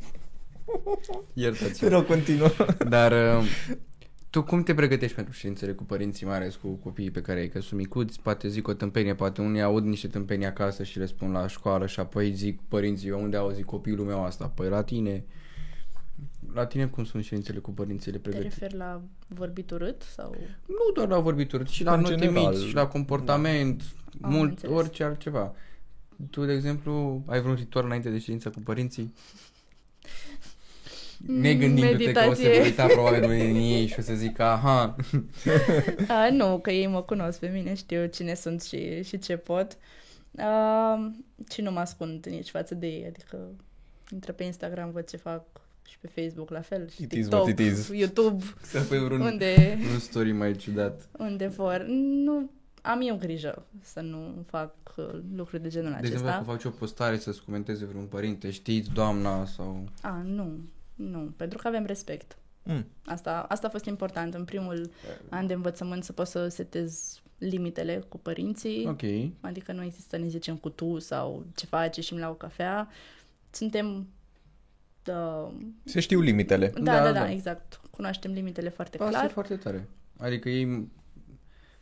Iertați Te rog, continuă. Dar uh, tu cum te pregătești pentru ședințele cu părinții, mai ales cu copiii pe care ai, că sunt micuți, poate zic o tâmpenie, poate unii aud niște tâmpenii acasă și le spun la școală și apoi zic părinții, eu unde au zis copilul meu asta? Păi la tine. La tine cum sunt ședințele cu părinții le Te pregătești? referi la vorbit urât sau... Nu doar la vorbituri, ci la În note general. mici, și la comportament, Am mult, înțeles. orice altceva. Tu, de exemplu, ai vreun ritual înainte de ședință cu părinții? Ne gândindu-te că o să Meditație. uita probabil unii din ei și o să zic, aha, A, nu, că ei mă cunosc pe mine, știu cine sunt și, și ce pot. A, și nu mă ascund nici față de ei, adică intră pe Instagram, văd ce fac și pe Facebook la fel, și It is TikTok, what it is. YouTube, să pui vreun, unde, un story mai ciudat. unde vor. Nu, am eu grijă să nu fac uh, lucruri de genul De exemplu, acesta. dacă faci o postare să-ți comenteze vreun părinte, știți, doamna, sau... A, nu, nu, pentru că avem respect. Mm. Asta, asta a fost important în primul an de învățământ să poți să setezi limitele cu părinții. Ok. Adică nu există, ne zicem, cu tu sau ce faci, ieșim la o cafea. Suntem... Uh, Se știu limitele. da, Da, da, da, da. da, exact. Cunoaștem limitele foarte Asta e clar. foarte tare. Adică ei,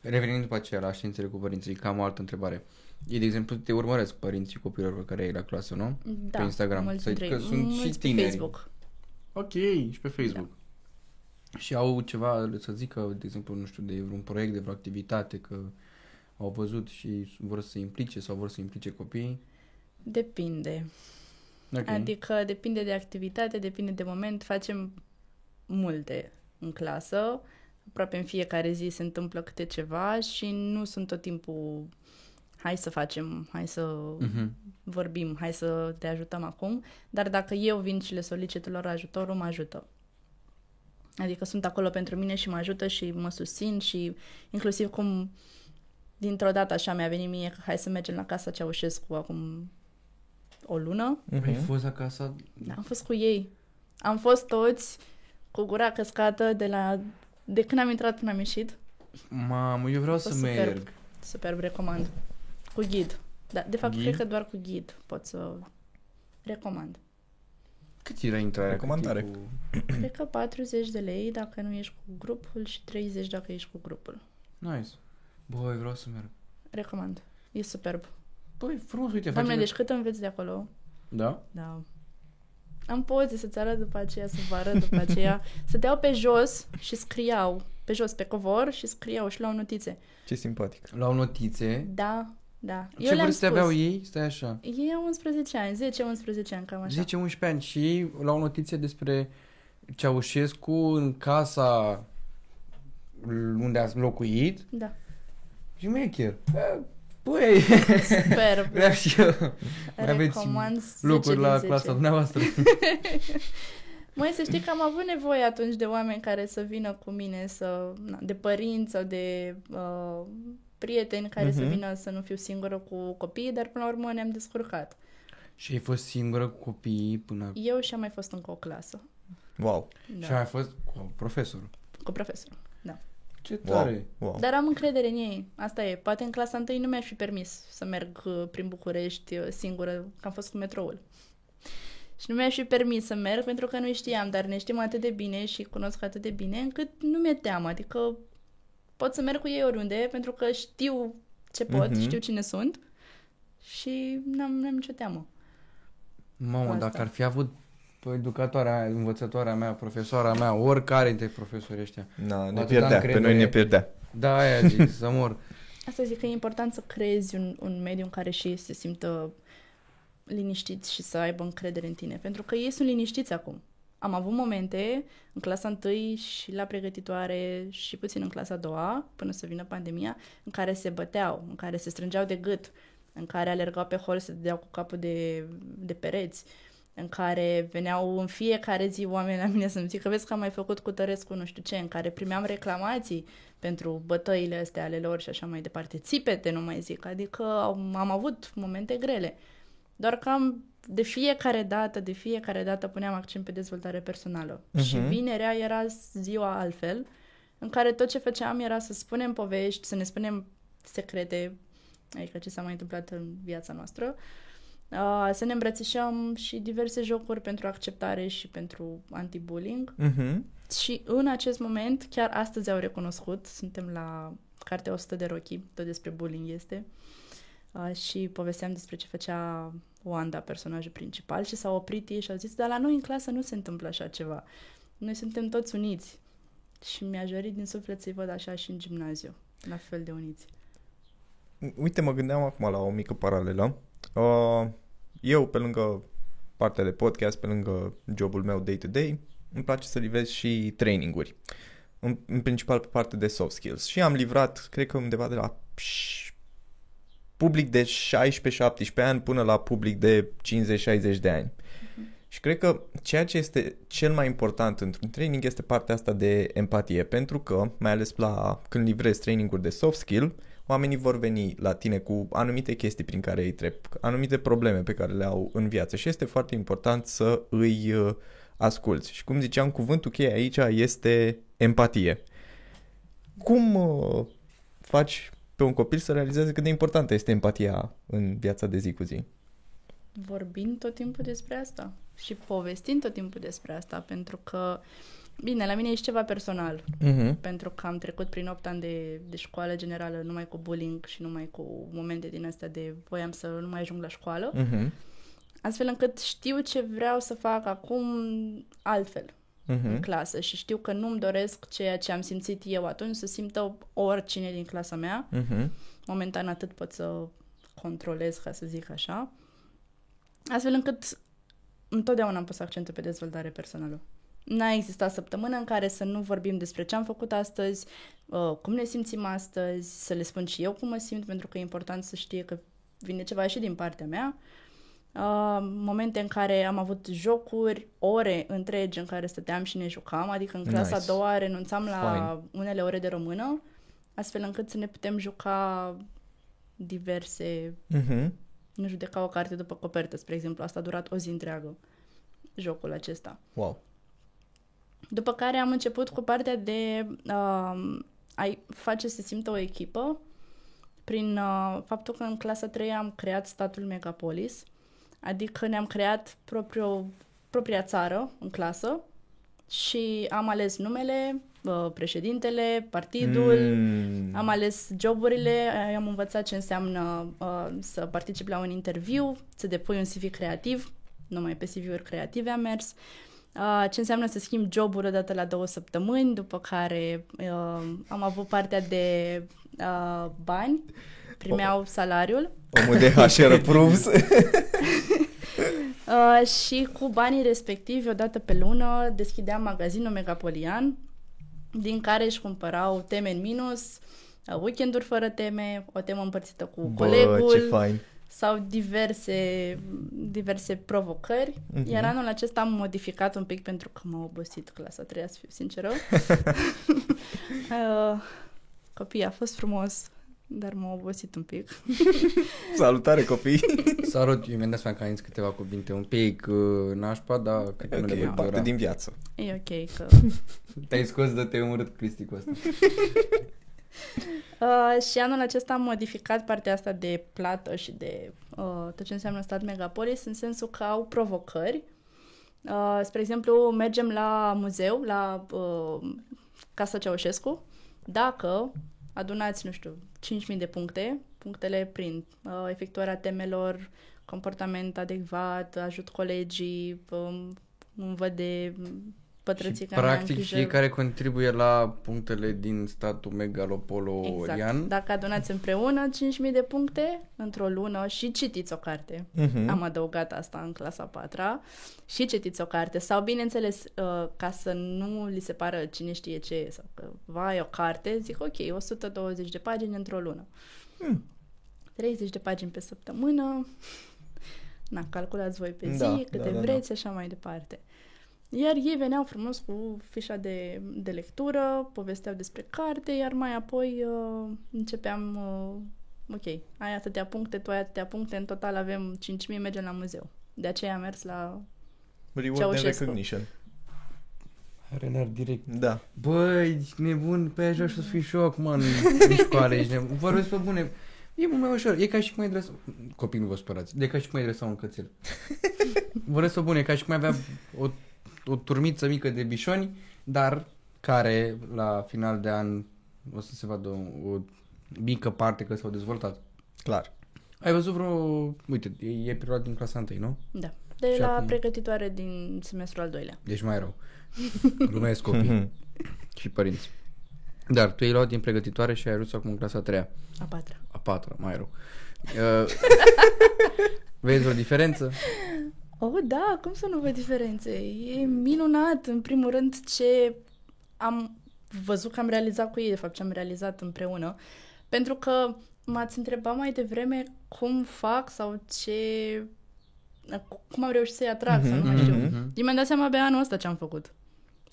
revenind după aceea la științele cu părinții, cam o altă întrebare. Ei, de exemplu, te urmăresc părinții copilor pe care ai la clasă, nu? Da, pe Instagram. mulți Să- dintre că ei. sunt mulți și pe tineri. Facebook. Ok, și pe Facebook. Și au ceva să zică, de exemplu, nu știu, de vreun proiect, de vreo activitate, că au văzut și vor să se implice sau vor să implice copiii. Depinde. Ok. Adică depinde de activitate, depinde de moment. Facem multe în clasă. Aproape în fiecare zi se întâmplă câte ceva și nu sunt tot timpul hai să facem, hai să Mhm. vorbim, hai să te ajutăm acum, dar dacă eu vin și le solicit lor ajutorul, mă ajută. Adică sunt acolo pentru mine și mă ajută și mă susțin și inclusiv cum dintr-o dată așa mi-a venit mie că hai să mergem la casa Ceaușescu acum o lună. Ai Mhm. fost acasă? Da, am fost cu ei. Am fost toți cu gura căscată de la de când am intrat până am ieșit. Mamă, eu vreau A să fost superb. merg. Superb, recomand. Cu ghid. Da, de fapt, Ghid? cred că doar cu ghid pot să recomand. Cât era intrarea? Recomandare. Cât e cu... Cred că 40 de lei dacă nu ești cu grupul și 30 dacă ești cu grupul. Nice. Băi, vreau să merg. Recomand. E superb. Băi, frumos, uite, Doamne, facem... deci cât înveți de acolo? Da? Da. Am poze să-ți arăt după aceea, să vă arăt după aceea. Stăteau pe jos și scriau. Pe jos, pe covor și scriau și luau notițe. Ce simpatic. Luau notițe. Da, da. Ce Eu le-am vârste spus. aveau ei? Stai așa. Ei au 11 ani, 10-11 ani, cam așa. 10-11 ani și ei luau notițe despre Ceaușescu în casa unde a locuit Da, și mecher. Băi, superb. vreau și eu. Mai aveți Recomand 10 lucruri din la 10. clasa dumneavoastră. Măi, să știi că am avut nevoie atunci de oameni care să vină cu mine, să, na, de părinți sau de uh, prieteni care să Mhm. vină să nu fiu singură cu copiii, dar până la urmă ne-am descurcat. și ai fost singură cu copiii până... Eu și am mai fost încă o clasă. Wow. Da, Și ai fost cu profesorul. cu profesorul. Da. Ce Wow. tare. wow. Dar am încredere în ei. Asta e. Poate în clasa întâi nu mi-aș fi permis să merg uh, prin București uh, singură, că am fost cu metroul. Și nu mi-aș fi permis să merg pentru că nu știam, dar ne știm atât de bine și cunosc atât de bine încât nu mi-e teamă. Adică pot să merg cu ei oriunde pentru că știu ce pot, Mhm. știu cine sunt și n-am, n-am nicio teamă. Mamă, Asta. dacă ar fi avut educatoarea mea, învățătoarea mea, profesoara mea, oricare dintre profesorii ăștia. Na, ne Atâta pierdea. Pe încredere. noi ne pierdea. Da, aia zic, să mor. Asta zic că e important să creezi un, un mediu în care și ei se simtă liniștiți și să aibă încredere în tine. Pentru că ei sunt liniștiți acum. Am avut momente în clasa 1 și la pregătitoare și puțin în clasa a doua, până să vină pandemia, în care se băteau, în care se strângeau de gât, în care alergau pe hol să deau cu capul de, de pereți, în care veneau în fiecare zi oameni la mine să-mi zică, vezi că am mai făcut cu Tărescu nu știu ce, în care primeam reclamații pentru bătăile astea ale lor și așa mai departe. Țipete, nu mai zic. Adică am, am avut momente grele. Doar că am, de fiecare dată, de fiecare dată puneam accent pe dezvoltare personală. Uh-huh. Și vinerea era ziua altfel, în care tot ce făceam era să spunem povești, să ne spunem secrete, adică ce s-a mai întâmplat în viața noastră, uh, să ne îmbrățișăm și diverse jocuri pentru acceptare și pentru anti-bullying. Uh-huh. Și în acest moment, chiar astăzi au recunoscut, suntem la cartea 100 de rochi, tot despre bullying este, uh, și povesteam despre ce făcea Wanda, personajul principal, și s-au oprit ei și au zis, dar la noi în clasă nu se întâmplă așa ceva. Noi suntem toți uniți. Și mi-a dorit din suflet să-i văd așa și în gimnaziu, la fel de uniți. Uite, mă gândeam acum la o mică paralelă. Uh, eu, pe lângă partea de podcast, pe lângă jobul meu day-to-day, îmi place să livrez și traininguri. În, în principal pe partea de soft skills. Și am livrat, cred că undeva de la public de 16-17 ani până la public de 50-60 de ani. Uh-huh. Și cred că ceea ce este cel mai important într-un training este partea asta de empatie, pentru că, mai ales la când livrezi traininguri de soft skill, oamenii vor veni la tine cu anumite chestii prin care îi trec, anumite probleme pe care le au în viață și este foarte important să îi uh, asculți. Și cum ziceam, cuvântul cheie aici este empatie. Cum uh, faci pe un copil să realizeze cât de importantă este empatia în viața de zi cu zi? Vorbind tot timpul despre asta și povestind tot timpul despre asta, pentru că Bine, la mine e și ceva personal, uh-huh. pentru că am trecut prin 8 ani de, de școală generală numai cu bullying și numai cu momente din astea de voiam să nu mai ajung la școală, uh-huh. astfel încât știu ce vreau să fac acum altfel uh-huh. în clasă și știu că nu-mi doresc ceea ce am simțit eu atunci să simtă oricine din clasa mea. Uh-huh. Momentan atât pot să controlez, ca să zic așa. Astfel încât întotdeauna am pus accentul pe dezvoltare personală. N-a existat săptămână în care să nu vorbim despre ce am făcut astăzi, uh, cum ne simțim astăzi, să le spun și eu cum mă simt, pentru că e important să știe că vine ceva și din partea mea. Uh, momente în care am avut jocuri, ore întregi în care stăteam și ne jucam, adică în clasa nice. a doua renunțam la Fine. unele ore de română, astfel încât să ne putem juca diverse... Uh-huh. Nu judeca o carte după copertă, spre exemplu. Asta a durat o zi întreagă, jocul acesta. Wow. După care am început cu partea de uh, a face să simtă o echipă prin uh, faptul că în clasa 3 am creat statul Megapolis, adică ne-am creat propriu, propria țară în clasă și am ales numele, uh, președintele, partidul, mm. am ales joburile, am învățat ce înseamnă uh, să particip la un interviu, să depui un CV creativ, numai pe CV-uri creative am mers. Uh, Uh, ce înseamnă să schimb jobul odată la două săptămâni, după care uh, am avut partea de uh, bani, primeau oh. salariul. Omul de HR approves. uh, și cu banii respectivi, odată pe lună, deschideam magazinul Megapolian, din care își cumpărau teme în minus, uh, weekenduri fără teme, o temă împărțită cu Bă, colegul. ce fain sau diverse, diverse provocări. Uh-huh. Iar anul acesta am modificat un pic pentru că m-a obosit clasa 3, să fiu sinceră. uh, copii, a fost frumos, dar m-a obosit un pic. Salutare copii! Salut, eu mi-am dat seama că ai câteva cuvinte un pic uh, nașpa, dar cred că okay, nu le parte din viață. E ok că... Te-ai scos de te urât Cristi cu asta. Uh, și anul acesta am modificat partea asta de plată și de uh, tot ce înseamnă stat megapolis în sensul că au provocări. Uh, spre exemplu, mergem la muzeu, la uh, Casa Ceaușescu, dacă adunați, nu știu, 5.000 de puncte, punctele prin uh, efectuarea temelor, comportament adecvat, ajut colegii, um, un văd de pătrății care Practic grijă... fiecare contribuie la punctele din statul megalopolo Exact. Dacă adunați împreună 5.000 de puncte într-o lună și citiți o carte. Uh-huh. Am adăugat asta în clasa 4 și citiți o carte. Sau, bineînțeles, uh, ca să nu li se pară cine știe ce e, sau că, vai, o carte, zic, ok, 120 de pagini într-o lună. Hmm. 30 de pagini pe săptămână. Na, calculați voi pe da, zi, da, câte da, da, vreți, da. așa mai departe. Iar ei veneau frumos cu fișa de, de lectură, povesteau despre carte, iar mai apoi uh, începeam uh, ok, ai atâtea puncte, tu ai atâtea puncte, în total avem 5.000, mergem la muzeu. De aceea am mers la... Reward and Ceaușescu. recognition. Renar direct. Da. Băi, ești nebun, pe aia să fiu și eu acum în, în școală, ești nebun. Vorbesc pe bune. E mult mai ușor. E ca și cum ai dresa... Copii, nu vă spărați. E ca și cum ai dresa un cățel. Vorbesc pe bune, e ca și cum ai avea o, o turmiță mică de bișoni, dar care la final de an o să se vadă o, o mică parte că s-au dezvoltat. Clar. Ai văzut vreo... Uite, e, e perioada din clasa 1, nu? Da. De Și la acum? pregătitoare din semestrul al doilea. Deci mai rău. Glumesc copii și părinți. Dar tu ai luat din pregătitoare și ai ajuns acum în clasa a treia. A patra. A patra, mai rău. Uh, vezi vreo diferență? Oh, da, cum să nu văd diferențe? E minunat, în primul rând, ce am văzut că am realizat cu ei, de fapt, ce am realizat împreună. Pentru că m-ați întrebat mai devreme cum fac sau ce... cum am reușit să-i atrag, sau nu mai știu. mhm. Mhm. Eu mi-am dat seama abia anul ăsta ce am făcut.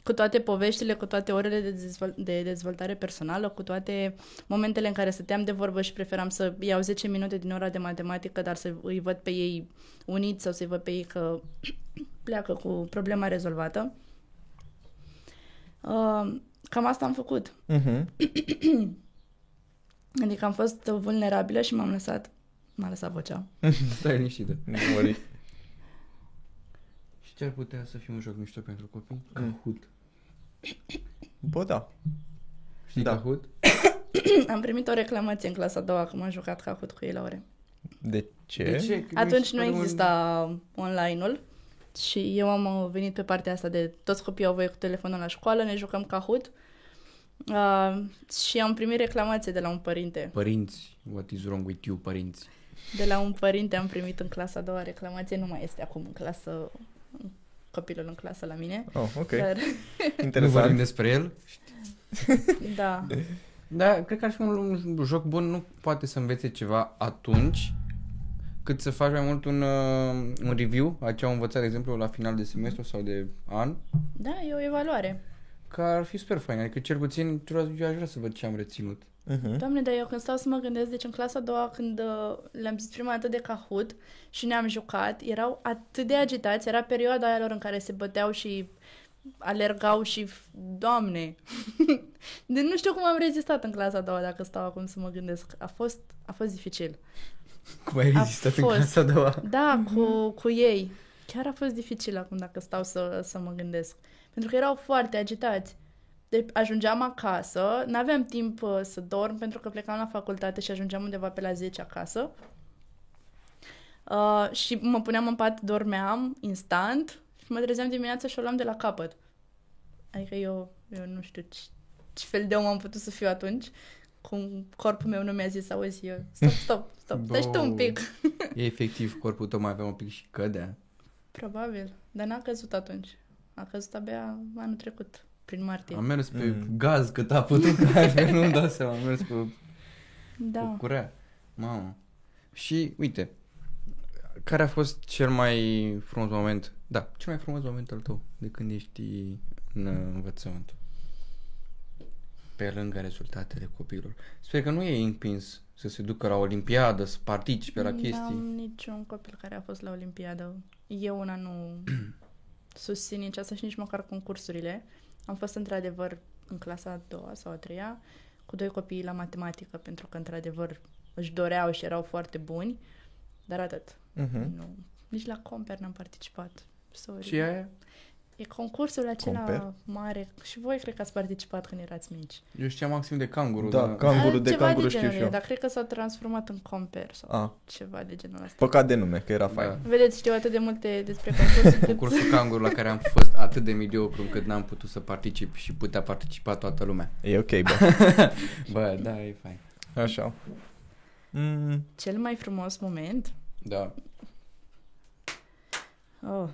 Cu toate poveștile, cu toate orele de, dezvol- de dezvoltare personală, cu toate momentele în care stăteam de vorbă și preferam să iau 10 minute din ora de matematică, dar să îi văd pe ei uniți sau să-i văd pe ei că pleacă cu problema rezolvată. Uh, cam asta am făcut. Mhm. Adică am fost vulnerabilă și m-am lăsat. M-a lăsat vocea. Stai liniștită. Nu worry. Și ce ar putea să fie un joc mișto pentru copii? Mm. Kahoot. Bă, da. Știi Da. Kahoot? am primit o reclamație în clasa a doua că m-am jucat Kahoot cu ei la ore. De ce? De ce? Că mi Atunci se nu pare un- exista online-ul și eu am uh, venit pe partea asta de toți copiii au voie cu telefonul la școală, ne jucăm Kahoot uh, și am primit reclamație de la un părinte. Părinți, what is wrong with you, părinți? De la un părinte am primit în clasa a doua reclamație, nu mai este acum în clasă, copilul în clasă la mine. Oh, ok. Dar, Nu vorbim Interesant. despre el? da, Da, cred că ar fi un, un joc bun, nu poate să învețe ceva atunci, cât să faci mai mult un, uh, un review a ce au învățat, de exemplu, la final de semestru sau de an, da, e o evaluare. că ar fi super fain. Adică, cel puțin, eu aș vrea să văd ce am reținut. Mhm. Doamne, dar eu când stau să mă gândesc, deci în clasa a doua, când uh, le-am zis prima dată de Kahoot și ne-am jucat, erau atât de agitați, era perioada aia lor în care se băteau și alergau și, doamne, de nu știu cum am rezistat în clasa a doua, dacă stau acum să mă gândesc. A fost, a fost dificil. Cum ai A rezistat în fost. clasa a doua? Da, cu, cu ei. Chiar a fost dificil acum dacă stau să, să mă gândesc. Pentru că erau foarte agitați. Deci ajungeam acasă, n-aveam timp uh, să dorm pentru că plecam la facultate și ajungeam undeva pe la 10 acasă. Uh, și mă puneam în pat, dormeam instant și mă trezeam dimineața și o luam de la capăt. Adică eu, eu nu știu ce, ce fel de om am putut să fiu atunci. Cum corpul meu nu mi-a zis, auzi, eu, stop, stop, stop, stai și tu un Bă. pic. E efectiv, corpul tău mai avea un pic și cădea. Probabil, dar n-a căzut atunci. A căzut abia anul trecut, prin martie. Am mers pe Mm. gaz cât a putut, că altfel nu-mi dau seama, am mers pe Da. Cu curea. Mamă. Și, uite, care a fost cel mai frumos moment, da, cel mai frumos moment al tău de când ești în uh, învățământ? Pe lângă rezultatele copilor. Sper că nu e împins să se ducă la Olimpiadă, să participe la N-am chestii. niciun copil care a fost la Olimpiadă. Eu una nu susțin nici asta și nici măcar concursurile. Am fost într-adevăr în clasa a doua sau a treia cu doi copii la matematică pentru că într-adevăr își doreau și erau foarte buni, dar atât. Mhm. Nu. Nici la Comper n-am participat. Sorry. Și aia? E concursul acela Comper? mare. Și voi cred că ați participat când erați mici. Eu știam maxim de canguru, Da, dar... canguru de Ceva canguru de știu genul și e, eu. Dar cred că s-a transformat în Comper sau Ah, ceva de genul ăsta. păcat de nume, că era Da. fain. Vedeți, știu atât de multe despre concurs încât... Concursul canguru la care am fost atât de mediocru încât n-am putut să particip și putea participa toată lumea. E ok, bă. Bă, da, e fain. Așa. Mm, Cel mai frumos moment... Da. Oh.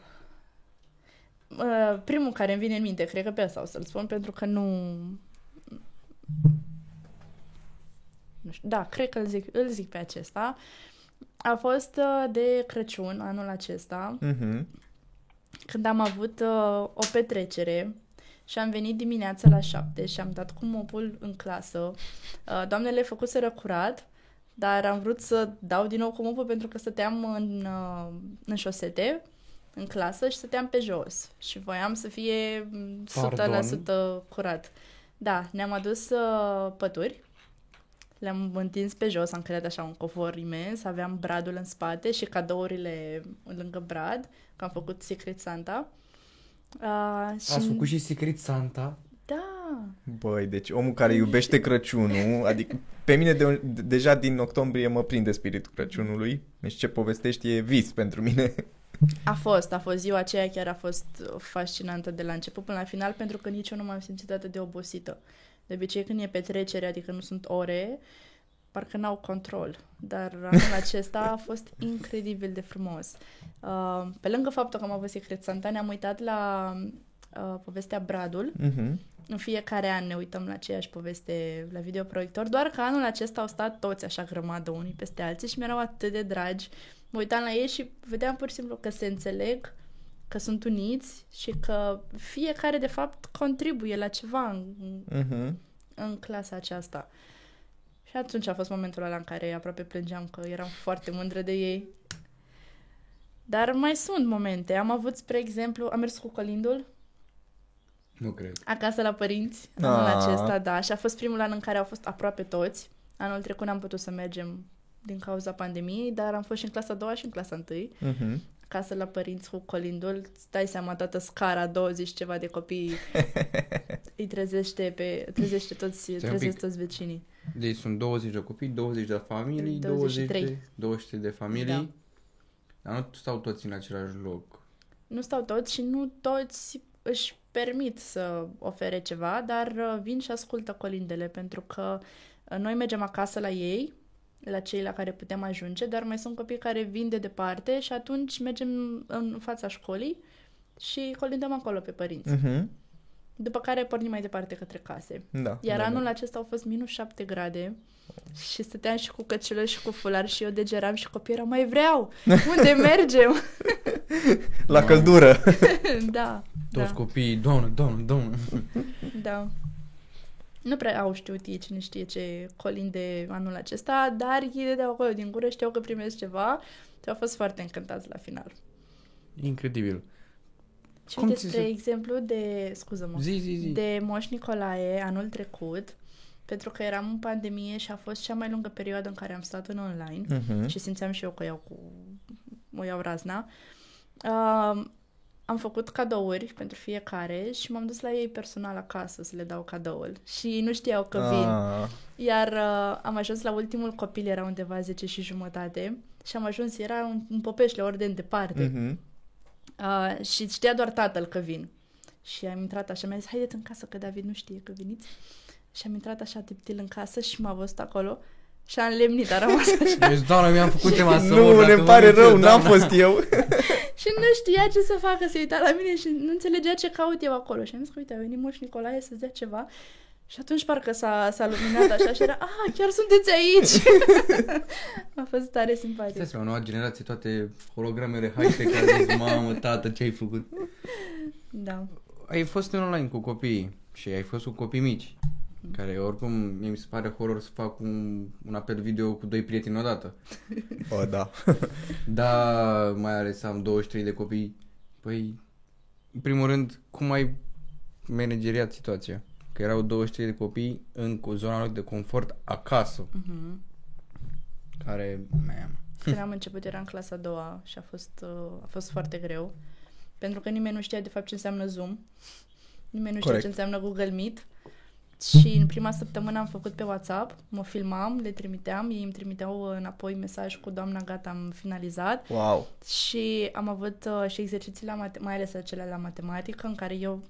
Uh, primul care îmi vine în minte, cred că pe asta o să-l spun, pentru că nu... nu știu, da, cred că îl zic, îl zic pe acesta. A fost uh, de Crăciun anul acesta, mhm. când am avut uh, o petrecere și am venit dimineața la șapte și am dat cu mopul în clasă. Uh, doamnele făcuseră curat, dar am vrut să dau din nou cu mopul pentru că stăteam în, uh, în șosete, în clasă și stăteam pe jos și voiam să fie mm, 100% curat. Da, ne-am adus uh, pături, le-am întins pe jos, am creat așa un covor imens, aveam bradul în spate și cadourile lângă brad, că am făcut Secret Santa. Uh, și... Ați făcut și Secret Santa? Da. Băi, deci omul care iubește Crăciunul, adică pe mine de, de, deja din octombrie mă prinde spiritul Crăciunului. Deci ce povestești e vis pentru mine. A fost, a fost ziua aceea chiar a fost fascinantă de la început până la final pentru că nici eu nu m-am simțit atât de obosită. De obicei când e petrecere, adică nu sunt ore, parcă n-au control. Dar anul acesta a fost incredibil de frumos. Uh, pe lângă faptul că am avut Secret Santa, ne-am uitat la uh, povestea Bradul. Uh-huh. În fiecare an ne uităm la aceeași poveste la videoproiector, doar că anul acesta au stat toți așa grămadă unii peste alții și mi-erau atât de dragi. Mă uitam la ei și vedeam pur și simplu că se înțeleg, că sunt uniți și că fiecare de fapt contribuie la ceva în, Uh-huh. în clasa aceasta. Și atunci a fost momentul ăla în care aproape plângeam că eram foarte mândră de ei. Dar mai sunt momente. Am avut, spre exemplu, am mers cu colindul Nu cred. acasă la părinți anul Ah. acesta, da. Și a fost primul an în care au fost aproape toți. Anul trecut n-am putut să mergem din cauza pandemiei, dar am fost și în clasa a doua și în clasa întâi. Uh-huh. Acasă la părinți cu colindul, îți dai seama, toată scara, 20 ceva de copii, îi trezește, pe, trezește toți, un trezesc pic. toți vecinii. Deci sunt 20 de copii, 20 de familii, 20 23. de, 23 de familii. Da. Dar nu stau toți în același loc. Nu stau toți și nu toți își permit să ofere ceva, dar uh, vin și ascultă colindele, pentru că uh, noi mergem acasă la ei, la cei la care putem ajunge, dar mai sunt copii care vin de departe și atunci mergem în fața școlii și colindăm acolo pe părinți. Uh-huh. După care pornim mai departe către case. Da. Iar da, anul da. acesta au fost minus 7 grade și stăteam și cu căciulă și cu fular și eu degeram și copiii erau, mai vreau, unde mergem? La căldură. da, Toți da. copiii, doamnă, doamnă, doamnă. Da. Nu prea au știut ei cine știe ce colinde anul acesta, dar ei de acolo din gură știau că primesc ceva și au fost foarte încântați la final. Incredibil. Și Cum uite, ți spre se- exemplu, de, scuză-mă, Zi, zi, zi. de Moș Nicolae anul trecut, pentru că eram în pandemie și a fost cea mai lungă perioadă în care am stat în online Uh-huh. și simțeam și eu că iau cu... o iau razna. Uh, am făcut cadouri pentru fiecare și m-am dus la ei personal acasă să le dau cadoul. Și ei nu știau că vin. Ah, Iar uh, am ajuns la ultimul copil, era undeva 10 și jumătate și am ajuns, era un, un popeșle ori de departe uh-huh. uh, și știa doar tatăl că vin. Și am intrat așa, mi-a zis, haideți în casă că David nu știe că veniți. Și am intrat așa tiptil în casă și m-a văzut acolo și am lemnit, a rămas așa. Deci, doamnă, mi-am făcut tema să Nu, urc, dacă ne vă pare duc eu, rău, n-am doamnă. fost eu. și nu știa ce să facă, se uita la mine și nu înțelegea ce caut eu acolo. Și am zis că, uite, a venit Moș Nicolae să-ți dea ceva. Și atunci parcă s-a, s-a luminat așa și era, ah, chiar sunteți aici! a fost tare simpatic. Stai seama, noua generație, toate hologramele high-tech, a zis, mamă, tată, ce ai făcut? Da. Ai fost în online cu copiii și ai fost cu copii mici, care oricum mie mi se pare horror să fac un, un apel video cu doi prieteni odată. O, da. Da, mai ales am 23 de copii. Păi, în primul rând, cum ai manageriat situația? Că erau 23 de copii în cu zona lor de confort acasă, Mhm. care, man, Când am început era în clasa a doua și a fost, uh, a fost foarte greu. Pentru că nimeni nu știa de fapt ce înseamnă Zoom. Nimeni nu știa Corect. ce înseamnă Google Meet. Și în prima săptămână am făcut pe WhatsApp, mă filmam, le trimiteam, ei îmi trimiteau înapoi mesaj cu doamna gata, am finalizat Wow. și am avut uh, și exerciții, la mate- mai ales acelea la matematică, în care eu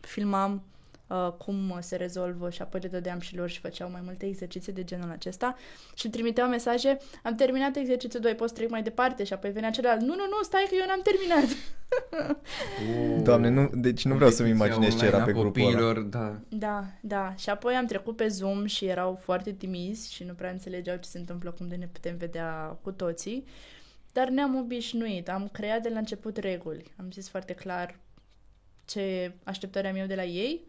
filmam uh, cum se rezolvă și apoi le dădeam și lor și făceau mai multe exerciții de genul acesta și îmi trimiteau mesaje, am terminat exercițiul 2, poți trec mai departe și apoi venea celălalt, nu, nu, nu, stai că eu n-am terminat. Doamne, nu, deci nu vreau să-mi imaginez ce era pe grupul ăla. copiilor, da. Da, da. Și apoi am trecut pe Zoom și erau foarte timizi și nu prea înțelegeau ce se întâmplă, cum de ne putem vedea cu toții. Dar ne-am obișnuit. Am creat de la început reguli. Am zis foarte clar ce așteptări am eu de la ei,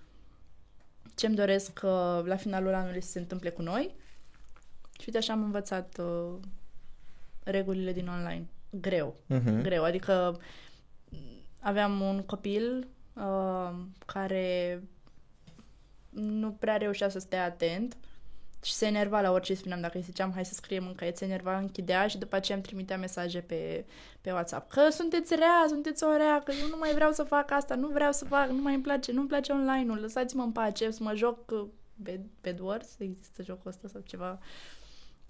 ce îmi doresc uh, la finalul anului să se întâmple cu noi Și uite așa am învățat uh, regulile din online. Greu. Mhm. Greu. Adică aveam un copil uh, care nu prea reușea să stea atent și se enerva la orice îi spuneam. Dacă îi ziceam, hai să scriem în caiet, se enerva, închidea și după aceea îmi trimitea mesaje pe, pe WhatsApp. Că sunteți rea, sunteți o rea, că eu nu mai vreau să fac asta, nu vreau să fac, nu mai îmi place, nu-mi place online-ul, lăsați-mă în pace, să mă joc uh, Bed, Bedwars, există jocul ăsta sau ceva.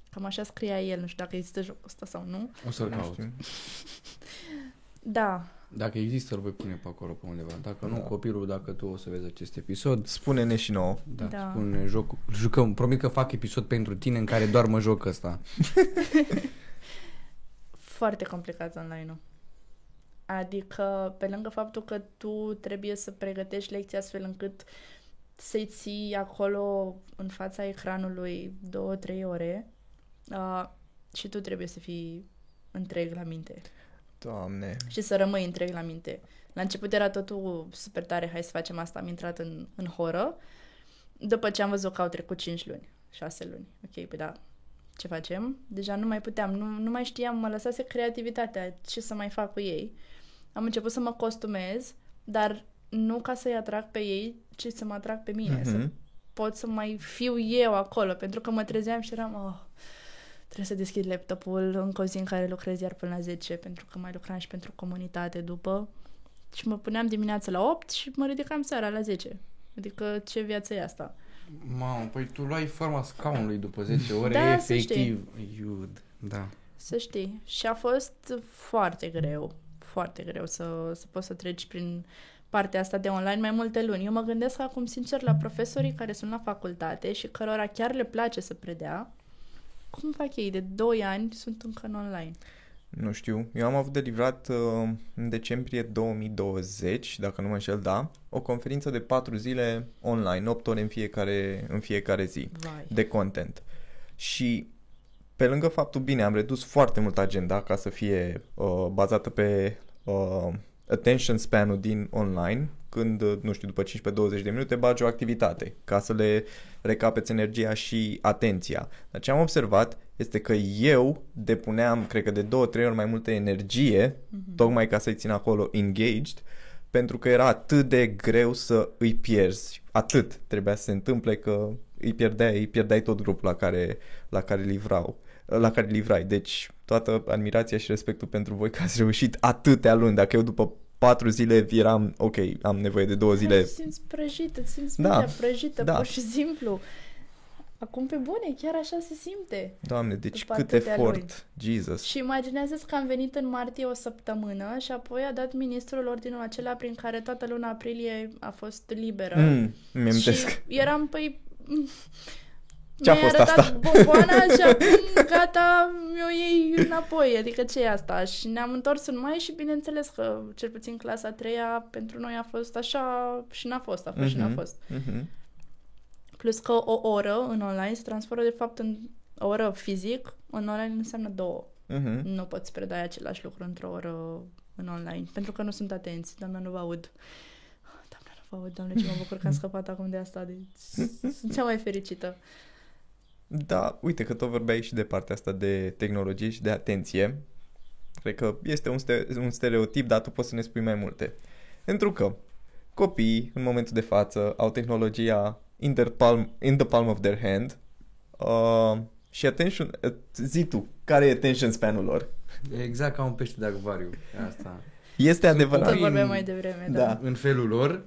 Cam așa scria el, nu știu dacă există jocul ăsta sau nu. O să-l Nu caut. știu. Da, Dacă există, îl voi pune pe acolo, pe undeva. Dacă nu, Da. copilul, dacă tu o să vezi acest episod, Spune-ne și nouă. da, Da. spune jocul. Jucăm, promit că fac episod pentru tine în care doar mă joc ăsta. foarte complicat online-ul. Adică, pe lângă faptul că tu trebuie să pregătești lecția astfel încât să-i ții acolo în fața ecranului două, trei ore uh, și tu trebuie să fii întreg la minte Doamne. și să rămâi întreg la minte. La început era totul super tare, hai să facem asta, am intrat în, în horă. După ce am văzut că au trecut 5 luni, 6 luni. Ok, pe da, ce facem? Deja nu mai puteam, nu, nu mai știam, mă lăsase creativitatea, ce să mai fac cu ei. Am început să mă costumez, dar nu ca să-i atrag pe ei, ci să mă atrag pe mine, să Mhm. pot să mai fiu eu acolo, pentru că mă trezeam și eram, oh, trebuie să deschid laptopul încă o zi în care lucrez iar până la 10, pentru că mai lucram și pentru comunitate după. Și mă puneam dimineața la 8 și mă ridicam seara la 10. Adică ce viață e asta? Mamă, păi tu luai forma scaunului după 10 ore, Da, să efectiv. Iud, da. Să știi. Și a fost foarte greu, foarte greu să, să poți să treci prin partea asta de online mai multe luni. Eu mă gândesc acum, sincer, la profesorii care sunt la facultate și cărora chiar le place să predea. Cum fac ei? De 2 ani sunt încă în online. Nu știu. Eu am avut de livrat uh, în decembrie 2020, dacă nu mă înșel, da, o conferință de 4 zile online, 8 ore în fiecare, în fiecare zi Vai. de content. Și pe lângă faptul, bine, am redus foarte mult agenda ca să fie uh, bazată pe uh, attention span-ul din online, când, uh, nu știu, după 15-20 de minute bagi o activitate, ca să le recapeți energia și atenția. Dar ce am observat este că eu depuneam, cred că de două, trei ori mai multă energie, Mhm. tocmai ca să-i țin acolo engaged, pentru că era atât de greu să îi pierzi. Atât trebuia să se întâmple că îi pierdeai, îi pierdeai tot grupul la care, la care livrau la care livrai. Deci toată admirația și respectul pentru voi că ați reușit atâtea luni. Dacă eu după patru zile eram, ok, am nevoie de două zile. Te simți prăjită, te simți Da, da, prăjită, da. pur și simplu. Acum pe bune, chiar așa se simte. Doamne, deci După cât atâtea efort. Jesus. Și imaginează că am venit în martie o săptămână și apoi a dat ministrul ordinul acela prin care toată luna aprilie a fost liberă. Mm, mi și amintesc. eram, păi... mm, Ce-a mi-ai fost arătat asta? bomboana și acum gata, mi-o iei înapoi. Adică ce e asta? Și ne-am întors în mai și bineînțeles că cel puțin clasa a treia pentru noi a fost așa și n-a fost, a fost și n-a Mhm. fost. Mhm. Plus că o oră în online se transformă de fapt în o oră fizic, în online înseamnă două. Mhm. Nu poți predai același lucru într-o oră în online, pentru că nu sunt atenți. Doamna, nu vă aud. Doamna, nu vă aud, doamne, ce mă bucur că am scăpat acum de asta. Deci, sunt cea mai fericită. Da, uite că tot vorbeai și de partea asta de tehnologie și de atenție. Cred că este un, ste- un stereotip, dar tu poți să ne spui mai multe. Pentru că copiii, în momentul de față, au tehnologia in, their palm, in the palm of their hand uh, și attention, uh, zi tu, care e attention span-ul lor? Exact ca un pește de acvariu. Asta. Este Sunt adevărat. Tot Prin- vorbeam mai devreme, da. Da. În felul lor.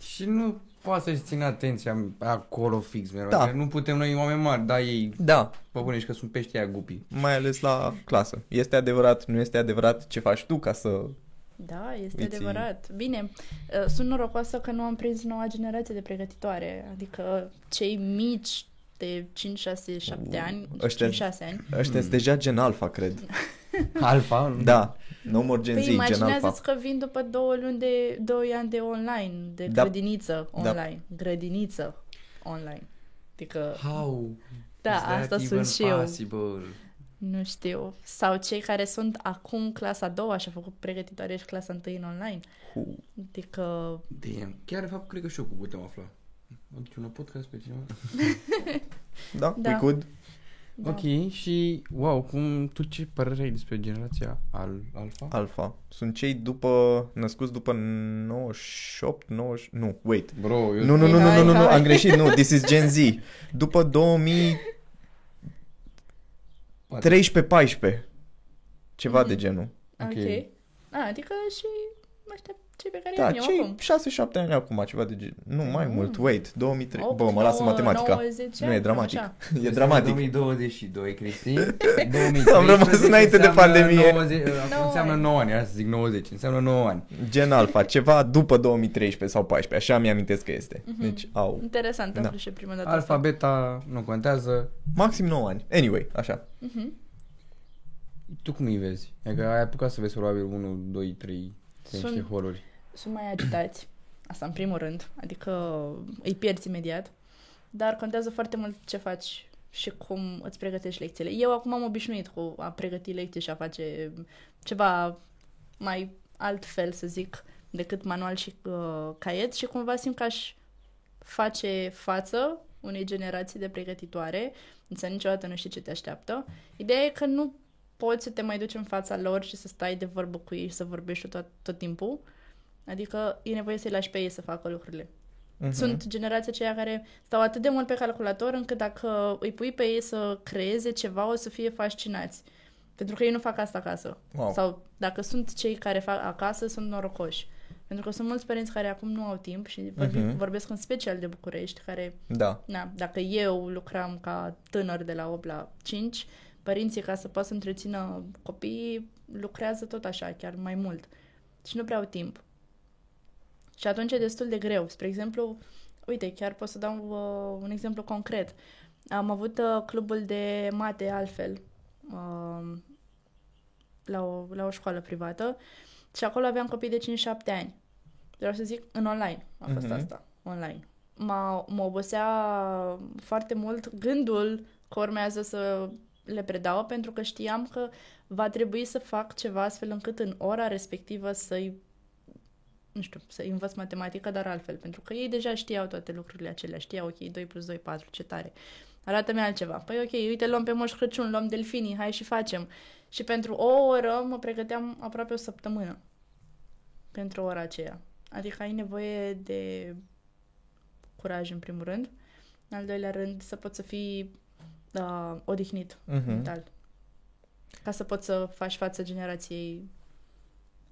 Și nu poate să-și țină atenția acolo fix mereu. Da. Că Nu putem noi oameni mari, da, ei Da, Bă, bune, și că sunt pești aia gupii. mai ales la clasă. Este adevărat, nu este adevărat, ce faci tu ca să... Da, este Îți ții- adevărat. Bine, uh, sunt norocoasă că nu am prins noua generație de pregătitoare. Adică cei mici de 5, 6, 7 Uh, ani, ăștia- 5, 6 ani. Ăștia sunt deja gen alfa, cred. Alfa? Da, no more gen Păi Z, gen alfa. imaginează că vin după două luni de, doi ani de online, de Da. grădiniță Da. online. Grădiniță online. Adică, How? Da, is that asta even sunt și eu. possible? nu știu. Sau cei care sunt acum clasa a doua și au făcut pregătitoare și clasa întâi în online. Hu. Adică, Damn. Chiar, de fapt, cred că și eu cu putem afla. Aduce un podcast pe cineva? Da? Da. We could? Da. Ok, și wow, cum tu ce părere ai despre generația al, alfa? Alfa. Sunt cei după, născuți după 98, 90, nu, wait. Bro, eu Nu, nu, nu, nu, Hai, nu, nu, nu, hai. am greșit, nu, this is Gen Z. După 2013-14. Ceva de genul. Ok. Ok. A, adică și ăștia cei pe care Da, i-am eu cei acum. 6-7 ani acum, ceva de genul. Nu, mai Mm. mult, wait, 2003. 8, Bă, mă lasă 9, matematica. 90 Nu, e ani, dramatic. așa. E dramatic. 2022, Cristi. 2013 Am rămas înainte de înseamnă pandemie. 90, acum Nouă înseamnă ani. 9 ani, era să zic 90, înseamnă 9 ani. Gen alfa, ceva după 2013 sau 14, așa mi-amintesc că este. Deci, au. Interesant, am Da. vrut și prima dată Alfa, asta. beta, nu contează. Maxim 9 ani. Anyway, așa. Mhm. Tu cum îi vezi? Adică ai apucat să vezi probabil 1, 2, 3 Sunt- niște horrori. Sunt mai agitați. Asta în primul rând. Adică îi pierzi imediat. Dar contează foarte mult ce faci și cum îți pregătești lecțiile. Eu acum am obișnuit cu a pregăti lecții și a face ceva mai altfel, să zic, decât manual și uh, caiet și cumva simt că aș face față unei generații de pregătitoare, însă niciodată nu știi ce te așteaptă. Ideea e că nu poți să te mai duci în fața lor și să stai de vorbă cu ei și să vorbești tot, tot timpul. Adică e nevoie să-i lași pe ei să facă lucrurile. Mhm. Sunt generația aceia care stau atât de mult pe calculator încât dacă îi pui pe ei să creeze ceva, o să fie fascinați. Pentru că ei nu fac asta acasă. Wow. Sau dacă sunt cei care fac acasă, sunt norocoși. Pentru că sunt mulți părinți care acum nu au timp și vorbim, Mhm. vorbesc în special de București, care, Da. na, dacă eu lucram ca tânăr de la 8 la 5, părinții, ca să poată să întrețină copiii, lucrează tot așa, chiar mai mult. Și nu prea au timp. Și atunci e destul de greu. Spre exemplu, uite, chiar pot să dau uh, un exemplu concret. Am avut uh, clubul de mate altfel uh, la, o, la o școală privată și acolo aveam copii de 5-7 ani. Vreau să zic, în online a fost Mhm. asta, online. M-a, mă obosea foarte mult gândul că urmează să le predau pentru că știam că va trebui să fac ceva astfel încât în ora respectivă să-i nu știu, să învăț matematică, dar altfel, pentru că ei deja știau toate lucrurile acelea, știau, ok, 2 plus 2, 4, ce tare. Arată-mi altceva. Păi ok, uite, luăm pe Moș Crăciun, luăm delfinii, hai și facem. Și pentru o oră mă pregăteam aproape o săptămână pentru ora aceea. Adică ai nevoie de curaj, în primul rând. În al doilea rând, să poți să fii uh, odihnit Mhm. mental. Ca să poți să faci față generației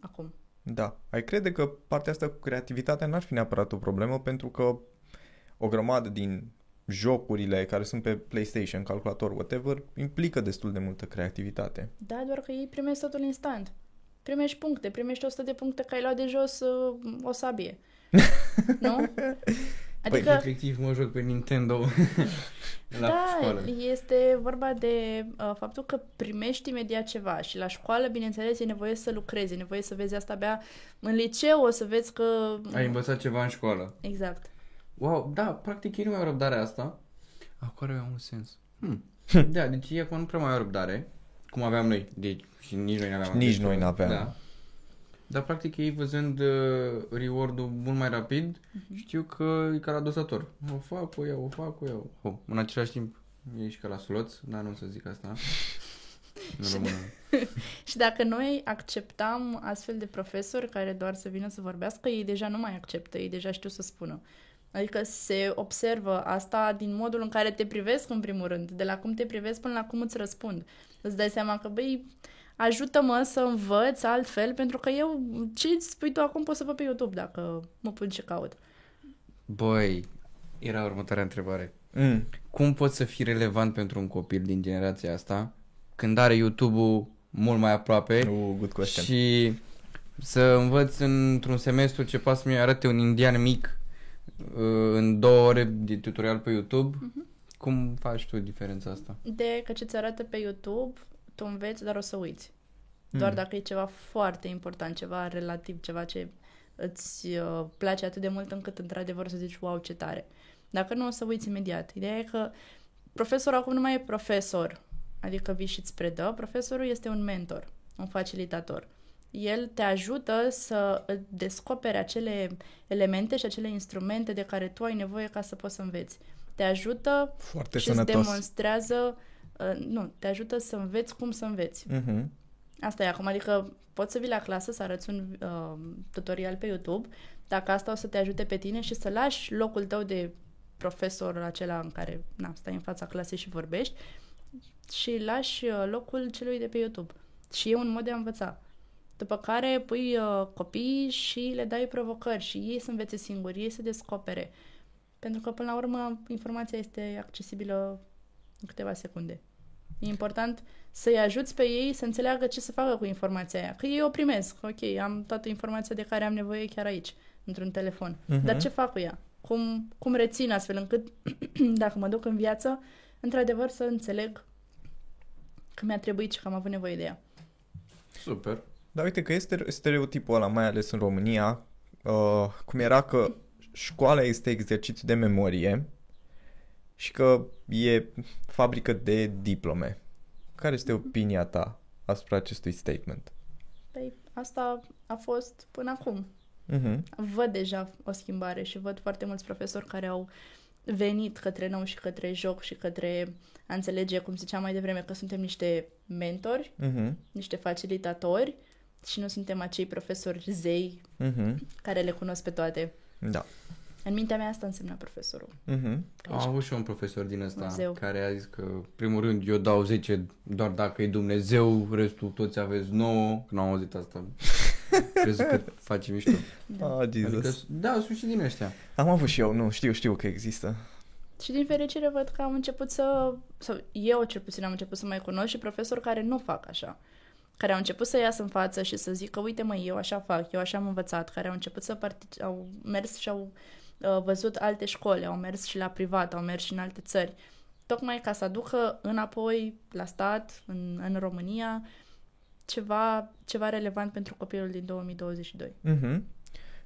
acum. Da. Ai crede că partea asta cu creativitatea n-ar fi neapărat o problemă pentru că o grămadă din jocurile care sunt pe PlayStation, calculator, whatever, implică destul de multă creativitate. Da, doar că ei primesc totul instant. Primești puncte, primești 100 de puncte că ai luat de jos uh, o sabie. nu? Adică, Efectiv mă joc pe Nintendo la da, școală. este vorba de uh, faptul că primești imediat ceva și la școală, bineînțeles, e nevoie să lucrezi, e nevoie să vezi asta abia în liceu, o să vezi că... Ai învățat ceva în școală. Exact. Wow, da, practic ei nu mai au răbdarea asta. Acum are un sens. Hmm. da, deci ei acum nu prea mai au răbdare, cum aveam noi. Deci, și nici noi n-aveam. Nici acest noi lucru. n-aveam. Da. Dar practic ei văzând uh, reward-ul mult mai rapid, știu că e ca la dosator. O fac, o iau, o fac, o iau. Oh, în același timp e și ca la suloț, dar nu o să zic asta. În română. Și dacă noi acceptam astfel de profesori care doar să vină să vorbească, ei deja nu mai acceptă, ei deja știu să spună. Adică se observă asta din modul în care te privesc în primul rând, de la cum te privesc până la cum îți răspund. Îți dai seama că, băi, ajută-mă să învăț altfel, pentru că eu, ce îți spui tu acum, pot să văd pe YouTube dacă mă pun ce caut. Băi, era următoarea întrebare. Mm. Cum poți să fii relevant pentru un copil din generația asta când are YouTube-ul mult mai aproape Uh, good question. și să învăț într-un semestru ce poate să-mi arate un indian mic uh, în două ore de tutorial pe YouTube? Cum faci tu diferența asta? De că ce ți arată pe YouTube, tu înveți, dar o să uiți. Doar Mm. dacă e ceva foarte important, ceva relativ, ceva ce îți uh, place atât de mult încât într-adevăr o să zici, wow, ce tare. Dacă nu, o să uiți imediat. Ideea e că profesorul acum nu mai e profesor, adică vii și îți predă, profesorul este un mentor, un facilitator. El te ajută să descoperi acele elemente și acele instrumente de care tu ai nevoie ca să poți să înveți. te ajută Foarte și îți sănătos. demonstrează, uh, nu, te ajută să înveți cum să înveți. Mhm. Asta e acum, adică poți să vii la clasă, să arăți un uh, tutorial pe YouTube, dacă asta o să te ajute pe tine și să lași locul tău de profesor acela în care na, stai în fața clasei și vorbești și lași uh, locul celui de pe YouTube. Și e un mod de a învăța. După care pui uh, copii și le dai provocări și ei să învețe singuri, ei să descopere. Pentru că, până la urmă, informația este accesibilă în câteva secunde. E important să-i ajuți pe ei să înțeleagă ce să facă cu informația aia. Că ei o primesc. Ok, am toată informația de care am nevoie chiar aici, într-un telefon. Mhm. Dar ce fac cu ea? Cum, cum rețin astfel încât, dacă mă duc în viață, într-adevăr să înțeleg că mi-a trebuit și că am avut nevoie de ea. Super. Dar uite că este stereotipul ăla, mai ales în România, uh, cum era că școala este exercițiu de memorie și că e fabrică de diplome. Care este opinia ta asupra acestui statement? Păi, asta a fost până acum. Mhm. Văd deja o schimbare și văd foarte mulți profesori care au venit către nou și către joc și către a înțelege, cum ziceam mai devreme, că suntem niște mentori, Mhm. niște facilitatori și nu suntem acei profesori zei Mhm. care le cunosc pe toate. Da. În mintea mea asta însemna profesorul. Mhm. Că Am ești- avut și eu un profesor din ăsta Dumnezeu. care a zis că, în primul rând, eu dau 10 doar dacă e Dumnezeu, restul toți aveți 9. Când am auzit asta, crezi că face mișto. Da. Ah, Jesus. Adică, da, sunt și din ăștia. Am avut și eu, nu, știu, știu că există. Și din fericire văd că am început să, sau eu cel puțin am început să mai cunosc și profesori care nu fac așa. Care au început să iasă în față și să zică, uite mă, eu așa fac, eu așa am învățat, care au început să partic- au mers și au uh, văzut alte școli, au mers și la privat, au mers și în alte țări. Tocmai ca să aducă înapoi la stat, în, în România, ceva, ceva relevant pentru copilul din 2022. Mhm.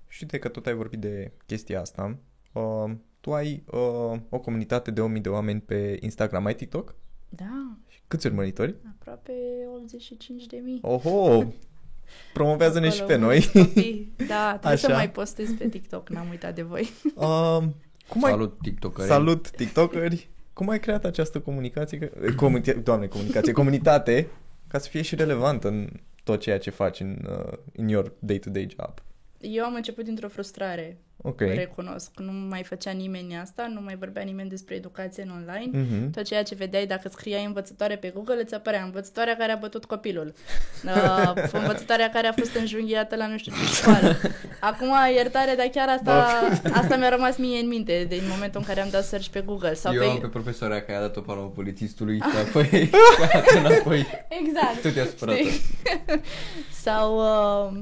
Și uite că tot ai vorbit de chestia asta. Uh, tu ai uh, o comunitate de 1000 de oameni pe Instagram, ai TikTok? Da, Câți urmăritori? aproape 85 de mii. Oho! Promovează-ne și pe Acolo, noi. mulți copii. Da, trebuie să Așa. mai postez pe TikTok, n-am uitat de voi. Uh, cum ai... Salut, TikTokeri. Salut, TikTokeri! Cum ai creat această comunicație? că- Comuni... Doamne, comunicație, comunitate, ca să fie și relevantă în tot ceea ce faci în uh, in your day-to-day job. Eu am început dintr-o frustrare, Ok. recunosc. Nu mai făcea nimeni asta, nu mai vorbea nimeni despre educație în online. Mhm. Tot ceea ce vedeai dacă scriai învățătoare pe Google, îți apărea învățătoarea care a bătut copilul. Uh, învățătoarea care a fost înjunghiată la nu știu ce școală. Acum, iertare, dar chiar asta, asta mi-a rămas mie în minte, din momentul în care am dat search pe Google. Sau Eu pe... am pe profesoara care a dat o palmă polițistului și apoi a dat înapoi. Exact. Tu te-ai supărat. Știi? Sau uh,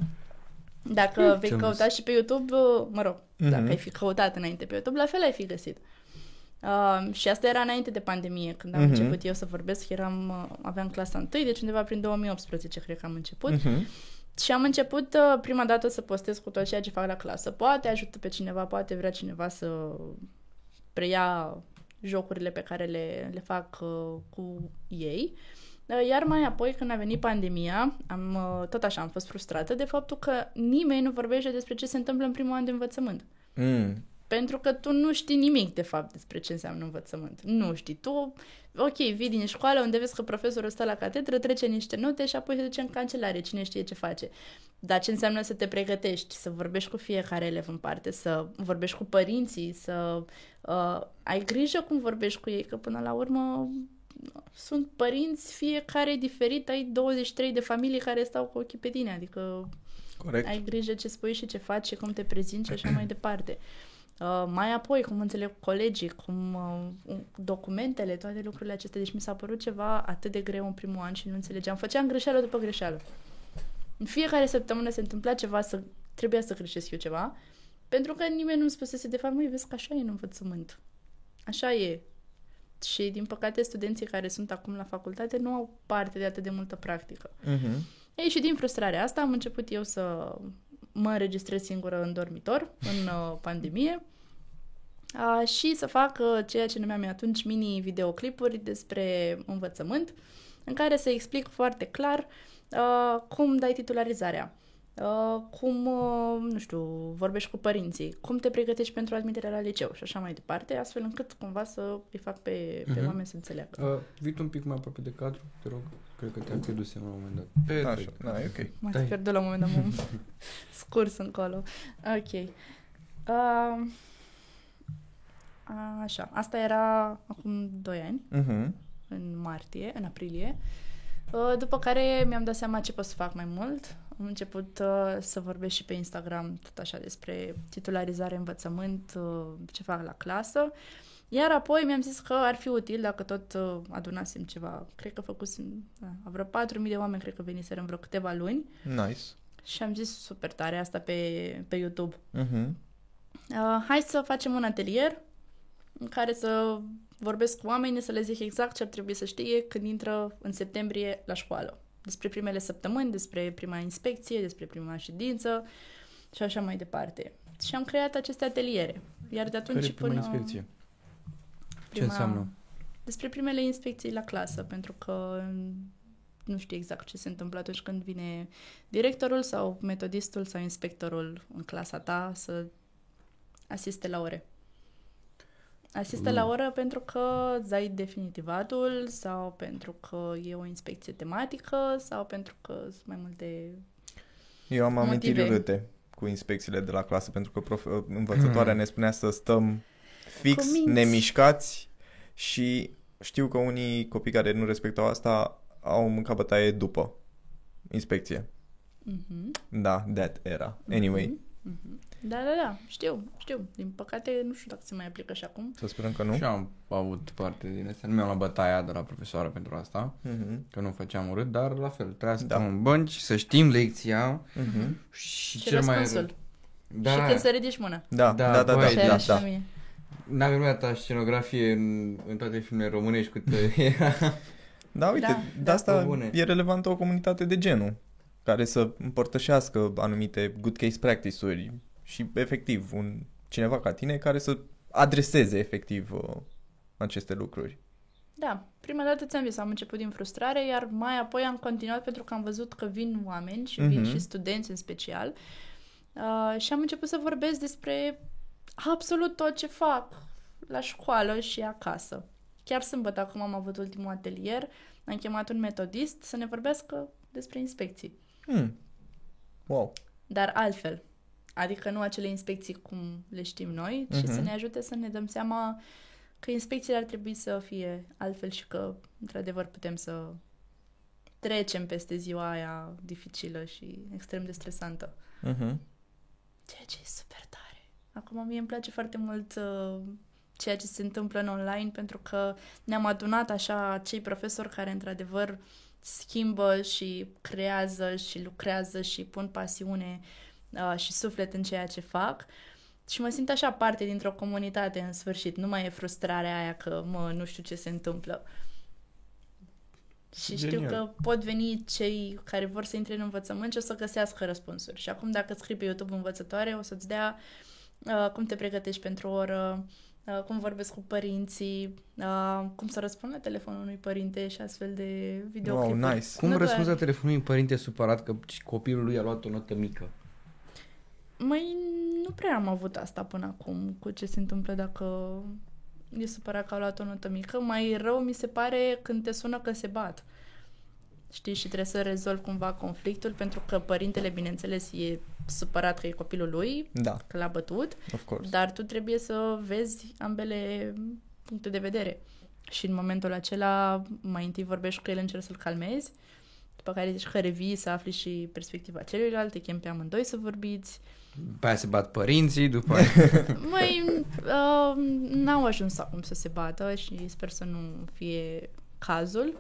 dacă vei Ce-am căuta și pe YouTube, uh, mă rog, Mhm. dacă ai fi căutat înainte pe YouTube, la fel ai fi găsit. Uh, și asta era înainte de pandemie, când am Mhm. început eu să vorbesc, eram, uh, aveam clasa 1, deci undeva prin 2018 cred că am început. Mhm. Și am început uh, prima dată să postez cu tot ceea ce fac la clasă. Poate ajută pe cineva, poate vrea cineva să preia jocurile pe care le, le fac uh, cu ei. Uh, Iar mai apoi, când a venit pandemia, am, uh, tot așa am fost frustrată de faptul că nimeni nu vorbește despre ce se întâmplă în primul an de învățământ. Mm. Pentru că tu nu știi nimic, de fapt, despre ce înseamnă învățământ. Nu știi. Tu, ok, vii din școală unde vezi că profesorul stă la catedră, trece niște note și apoi se duce în cancelare, cine știe ce face. Dar ce înseamnă să te pregătești, să vorbești cu fiecare elev în parte, să vorbești cu părinții, să uh, ai grijă cum vorbești cu ei, că până la urmă sunt părinți, fiecare diferit, ai 23 de familii care stau cu ochii pe tine, adică Corect. ai grijă ce spui și ce faci și cum te prezinți și așa mai departe. Uh, mai apoi, cum înțeleg colegii, cum uh, documentele, toate lucrurile acestea. Deci mi s-a părut ceva atât de greu în primul an și nu înțelegeam. Făceam greșeală după greșeală. În fiecare săptămână se întâmpla ceva, să trebuia să greșesc eu ceva, pentru că nimeni nu-mi spusese, de fapt, măi, vezi că așa e în învățământ. Așa e. Și, din păcate, studenții care sunt acum la facultate nu au parte de atât de multă practică. Mhm. Ei, și din frustrarea asta am început eu să mă înregistrez singură în dormitor, în uh, pandemie, uh, și să fac uh, ceea ce numeam eu atunci mini-videoclipuri despre învățământ, în care să explic foarte clar uh, cum dai titularizarea, Uh, cum, uh, nu știu, vorbești cu părinții, cum te pregătești pentru admiterea la liceu și așa mai departe, astfel încât cumva să îi fac pe, pe Mhm. oameni să înțeleagă. Uh, vii tu un pic mai aproape de cadru, te rog. Cred că te-am pierdut la un moment dat. Așa, Perfect. da, e ok. M-ați Dai. pierdut la un moment dat, m-am scurs încolo. Ok. Uh, așa, asta era acum 2 ani, Mhm. în martie, în aprilie. Uh, După care mi-am dat seama ce pot să fac mai mult. Am început uh, să vorbesc și pe Instagram tot așa despre titularizare, învățământ, uh, ce fac la clasă. Iar apoi mi-am zis că ar fi util dacă tot uh, adunasem ceva. Cred că făcusem, da, vreo 4.000 de oameni, cred că veniseră în vreo câteva luni. Nice. Și am zis super tare asta pe, pe YouTube. Mhm. Uh, hai să facem un atelier în care să vorbesc cu oamenii, să le zic exact ce ar trebui să știe când intră în septembrie la școală. Despre primele săptămâni, despre prima inspecție, despre prima ședință și așa mai departe. Și am creat aceste ateliere. Iar de atunci Care e și prima până... inspecție? Ce prima- înseamnă? Despre primele inspecții la clasă, pentru că nu știu exact ce se întâmplă atunci când vine directorul sau metodistul sau inspectorul în clasa ta să asiste la ore. Asistă Mm. la oră pentru că îți dai definitivatul sau pentru că e o inspecție tematică sau pentru că sunt mai multe... Eu am amintiri Motive. urâte cu inspecțiile de la clasă, pentru că prof... învățătoarea ne spunea să stăm fix, Cu minți. nemișcați și știu că unii copii care nu respectau asta au mâncat bătaie după inspecție. Mhm. Da, that era. Anyway, Mhm. Mhm. Da, da, da, știu, știu. Din păcate, nu știu dacă se mai aplică și acum. să sperăm că nu. Și eu am avut parte din asta. Nu mi-am luat bătaia de la profesoară pentru asta, Mhm. că nu făceam urât, dar la fel, trebuia să Da. stăm în bănci, să știm lecția Mhm. și, Și cel mai... răspunsul. Da, Și când să ridici mâna. Da, Da, da, da, da, băi, Așa da, era da, și la da. mine. N-am urmat scenografie în, în toate filmele românești cât era. Da, uite, Da, de da, asta pe bune. e relevantă o comunitate de genul care să împărtășească anumite good case practice-uri și efectiv un cineva ca tine care să adreseze efectiv uh, aceste lucruri. Da, prima dată ți-am zis, am început din frustrare, iar mai apoi am continuat pentru că am văzut că vin oameni și vin Mhm. și studenți în special uh, și am început să vorbesc despre absolut tot ce fac la școală și acasă. Chiar sâmbătă, acum am avut ultimul atelier, am chemat un metodist să ne vorbească despre inspecții. Hmm. Wow. dar altfel. Adică nu acele inspecții cum le știm noi, ci Mhm. să ne ajute să ne dăm seama că inspecțiile ar trebui să fie altfel și că, într-adevăr, putem să trecem peste ziua aia dificilă și extrem de stresantă. Mhm. Ceea ce e super tare. Acum mie îmi place foarte mult uh, ceea ce se întâmplă în online pentru că ne-am adunat așa cei profesori care într-adevăr schimbă și creează și lucrează și pun pasiune uh, și suflet în ceea ce fac și mă simt așa parte dintr-o comunitate în sfârșit. Nu mai e frustrarea aia că, mă, nu știu ce se întâmplă. Și știu Genial. că pot veni cei care vor să intre în învățământ și o să găsească răspunsuri. Și acum dacă scrii pe YouTube învățătoare, o să-ți dea uh, cum te pregătești pentru o oră, uh, cum vorbesc cu părinții, uh, cum să răspund la telefonul unui părinte și astfel de videoclipuri. Wow, nice. Cum Nu răspunzi doar- la telefonul unui părinte supărat că copilul lui a luat o notă mică? Măi, nu prea am avut asta până acum cu ce se întâmplă dacă e supărat că a luat o notă mică. Mai rău mi se pare când te sună că se bat. Știi, și trebuie să rezolvi cumva conflictul, pentru că părintele, bineînțeles, e supărat că e copilul lui, Da, că l-a bătut, of course. dar tu trebuie să vezi ambele puncte de vedere. Și în momentul acela, mai întâi vorbești cu el, încerci să-l calmezi, după care zici că revii să afli și perspectiva celuilalt, te chem pe amândoi să vorbiți, Pe aia se bat părinții, după aia... Măi, uh, n-au ajuns acum să se bată și sper să nu fie cazul,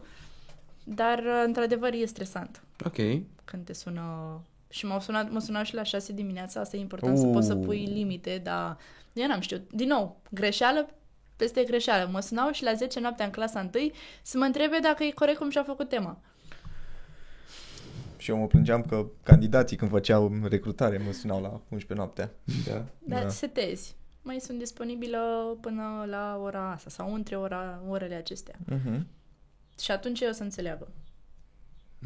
dar uh, într-adevăr e stresant ok. când te sună și m-au sunat, mă sunau și la 6 dimineața, asta e important uh. să poți să Uh. pui limite, dar eu n-am știut. Din nou, greșeală peste greșeală. Mă sunau și la 10 noaptea în clasa 1 să mă întrebe dacă e corect cum și-a făcut tema. Și eu mă plângeam că candidații când făceau recrutare mă sunau la 11 noaptea. Da. Dar Da. setezi. Mai sunt disponibilă până la ora asta sau între ora, orele acestea. Mhm. Și atunci eu o să înțeleagă.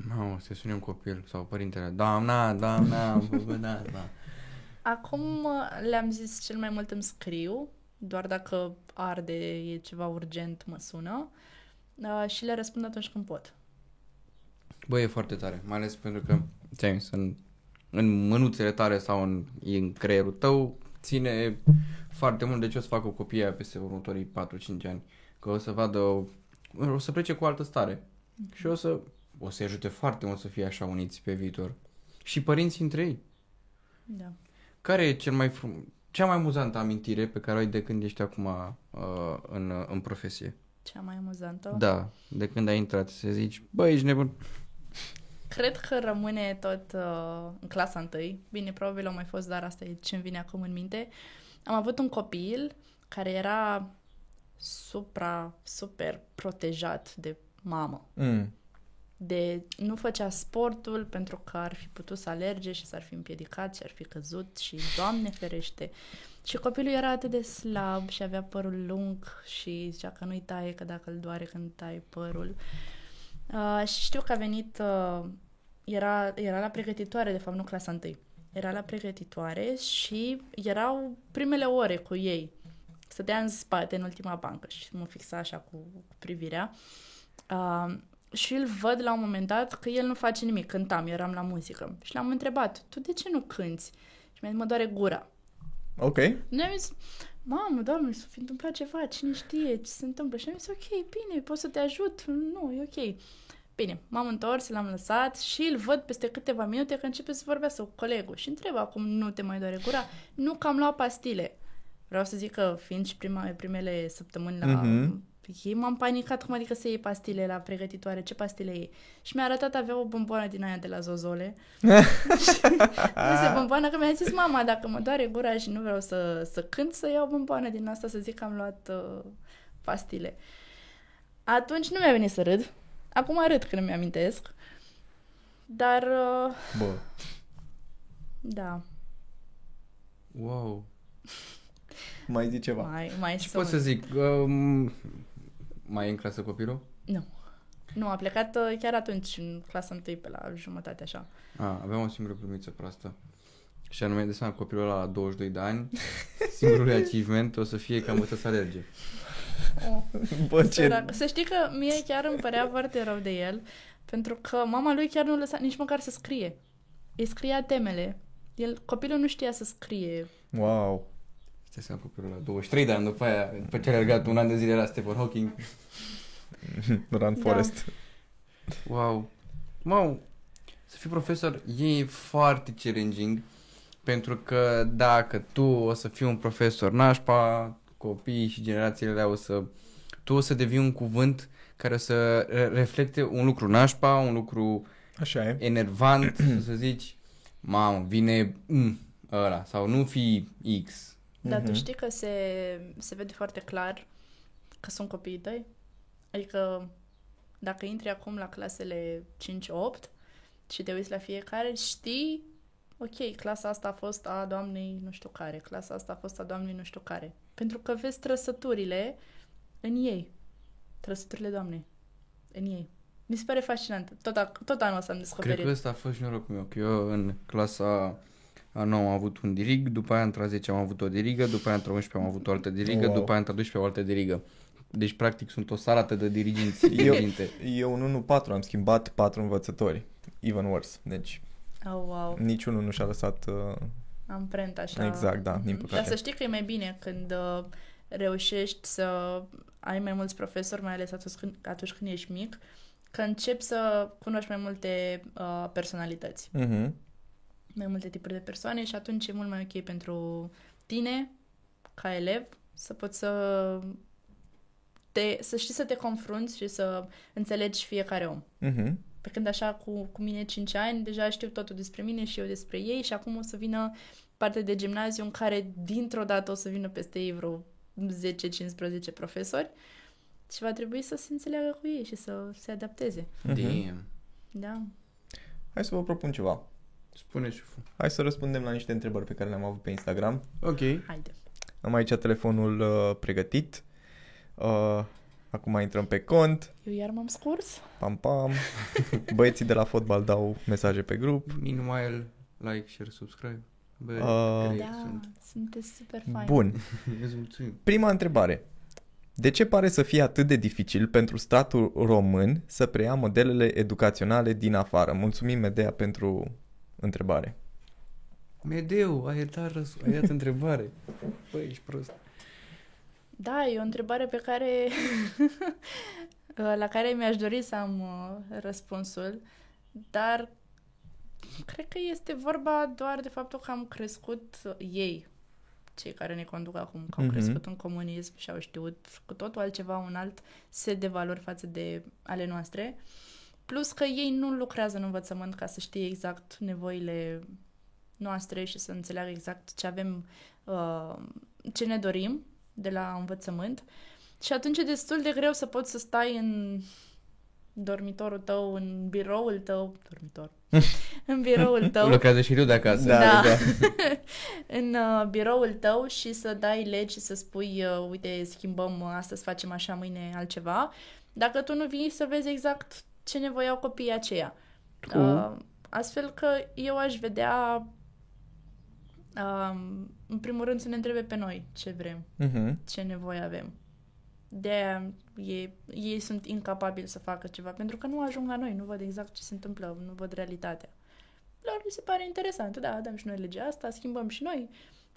Mamă, să suni un copil sau părintele. Doamna, doamna, am făcut asta. Acum uh, le-am zis cel mai mult îmi scriu, doar dacă arde, e ceva urgent, mă sună. Uh, și le răspund atunci când pot. Bă, e foarte tare, mai ales pentru că, ți în, în mânuțele tale sau în, în creierul tău, ține foarte mult de ce o să facă copiii aia peste următorii 4-5 ani. Că o să vadă, o să plece cu altă stare. Mm-hmm. Și o să, o să ajute foarte mult să fie așa uniți pe viitor. Și părinții între ei. Da. Care e cel mai frum- cea mai amuzantă amintire pe care o ai de când ești acum uh, în, în profesie? Cea mai amuzantă? Da, de când ai intrat să zici, bă, ești nebun. Cred că rămâne tot uh, în clasa întâi. Bine, probabil au mai fost, dar asta e ce-mi vine acum în minte. Am avut un copil care era supra, super protejat de mamă. Mm. De nu făcea sportul pentru că ar fi putut să alerge și s-ar fi împiedicat și ar fi căzut și, Doamne ferește. Și copilul era atât de slab și avea părul lung și zicea că nu-i taie, că dacă îl doare când taie părul. Uh, și știu că a venit, uh, era, era la pregătitoare, de fapt nu clasa întâi. Era la pregătitoare și erau primele ore cu ei. Stătea în spate, în ultima bancă și mă fixa așa cu, cu privirea. Uh, și îl văd la un moment dat că el nu face nimic, cântam, eram la muzică. Și l-am întrebat, tu de ce nu cânti? Și mi-a zis, mă doare gura. Ok. Ne-am zis, mamă, doamne, s-a fi întâmplat ceva, cine știe ce se întâmplă. Și am zis, ok, bine, pot să te ajut, nu, e ok. Bine, m-am întors, l-am lăsat și îl văd peste câteva minute că începe să vorbească cu colegul și întreb acum nu te mai doare gura? Nu, că am luat pastile. Vreau să zic că fiind și prima, primele săptămâni la Mhm. ei, m-am panicat cum adică să iei pastile la pregătitoare, ce pastile iei? Și mi-a arătat, avea o bomboană din aia de la Zozole. și bomboană că mi-a zis mama, dacă mă doare gura și nu vreau să, să cânt, să iau bomboană din asta să zic că am luat uh, pastile. Atunci nu mi-a venit să râd. Acum râd când îmi amintesc. Dar, uh, Bă, da, Wow. Mai zi ceva. mai, mai Ce sunt. pot să zic? Um, mai e în clasă copilul? Nu. Nu, a plecat uh, chiar atunci, în clasa întâi, pe la jumătate, așa. A, aveam o singură glumiță proastă. Și anume, de seama, copilul ăla la 22 de ani, singurul lui achievement o să fie că am învățat să alerge. Oh. Bă, ce... Sărac. Să știi că mie chiar îmi părea foarte rău de el, pentru că mama lui chiar nu lăsa nici măcar să scrie. Îi scria temele. El, copilul nu știa să scrie. Wow. Stai seama, copilul la 23 de ani după aia, după ce a alergat un an de zile la Stephen Hawking. Run Forest. Wow. Wow. Să fii profesor e foarte challenging pentru că dacă tu o să fii un profesor nașpa, copiii și generațiile alea o să... Tu o să devii un cuvânt care o să re- reflecte un lucru nașpa, un lucru Așa e. enervant, să zici, mamă, vine mm, ăla, sau nu fi X. Dar tu Mhm. știi că se, se vede foarte clar că sunt copiii tăi? Adică dacă intri acum la clasele 5-8 și te uiți la fiecare, știi, ok, clasa asta a fost a doamnei nu știu care, clasa asta a fost a doamnei nu știu care. Pentru că vezi trăsăturile în ei. Trăsăturile doamnei în ei. Mi se pare fascinant. Tot, a, tot anul ăsta am descoperit. Cred că ăsta a fost și norocul meu, că eu în clasa a 9 am avut un dirig, după aia între a 10 am avut o dirigă, după aia între a 11 am avut o altă dirigă, Wow. după aia între a 12 o altă dirigă. Deci, practic, sunt o salată de diriginți. Eu- diriginte. Eu în 1-4 am schimbat 4 învățători. Even worse. Deci Oh, wow. niciunul nu și-a lăsat... Uh, Amprent așa. Exact, da, din Mhm. păcate. Dar să știi că e mai bine când uh, reușești să ai mai mulți profesori, mai ales atunci când, atunci când ești mic, că începi să cunoști mai multe uh, personalități, uh-huh. Mai multe tipuri de persoane și atunci e mult mai ok pentru tine, ca elev, să poți să te, să știi să te confrunți și să înțelegi fiecare om. Uh-huh. Pe când așa cu, cu mine 5 ani, deja știu totul despre mine și eu despre ei și acum o să vină parte de gimnaziu în care dintr-o dată o să vină peste ei vreo 10-15 profesori și va trebui să se înțeleagă cu ei și să se adapteze. Mhm. Damn. Da. Hai să vă propun ceva. Spune șeful. Hai să răspundem la niște întrebări pe care le-am avut pe Instagram. Ok. Haide. Am aici telefonul uh, pregătit. Uh, Acum intrăm pe cont. Eu iar m-am scurs. Pam, pam. Băieții de la fotbal dau mesaje pe grup. Meanwhile, like, share, subscribe. Bă, Uh, care Da, sunt. sunteți super faini. Bun. Îți mulțumim. Prima întrebare. De ce pare să fie atât de dificil pentru statul român să preia modelele educaționale din afară? Mulțumim, Medea, pentru întrebare. Medeu, ai dat, răs- ai dat întrebare. Băi, ești prost. Da, e o întrebare pe care la care mi-aș dori să am uh, răspunsul, dar cred că este vorba doar de faptul că am crescut uh, ei, cei care ne conduc acum, că au Mhm. crescut în comunism și au știut cu totul altceva, un alt set de valori față de ale noastre. Plus că ei nu lucrează în învățământ ca să știe exact nevoile noastre și să înțeleagă exact ce avem, uh, ce ne dorim de la învățământ. Și atunci e destul de greu să poți să stai în dormitorul tău, în biroul tău, dormitor, în biroul tău, Lucrează și tu de acasă. Da, Da. da. în uh, biroul tău și să dai legi și să spui, uh, uite, schimbăm, uh, astăzi facem așa, mâine altceva, dacă tu nu vii să vezi exact ce nevoie au copiii aceia. Cu- Uh, astfel că eu aș vedea, um, în primul rând, să ne întrebe pe noi ce vrem, Mhm. ce nevoie avem. de aia ei, ei sunt incapabili să facă ceva, pentru că nu ajung la noi, nu văd exact ce se întâmplă, nu văd realitatea. Lor li se pare interesant, da, dăm și noi legea asta, schimbăm și noi,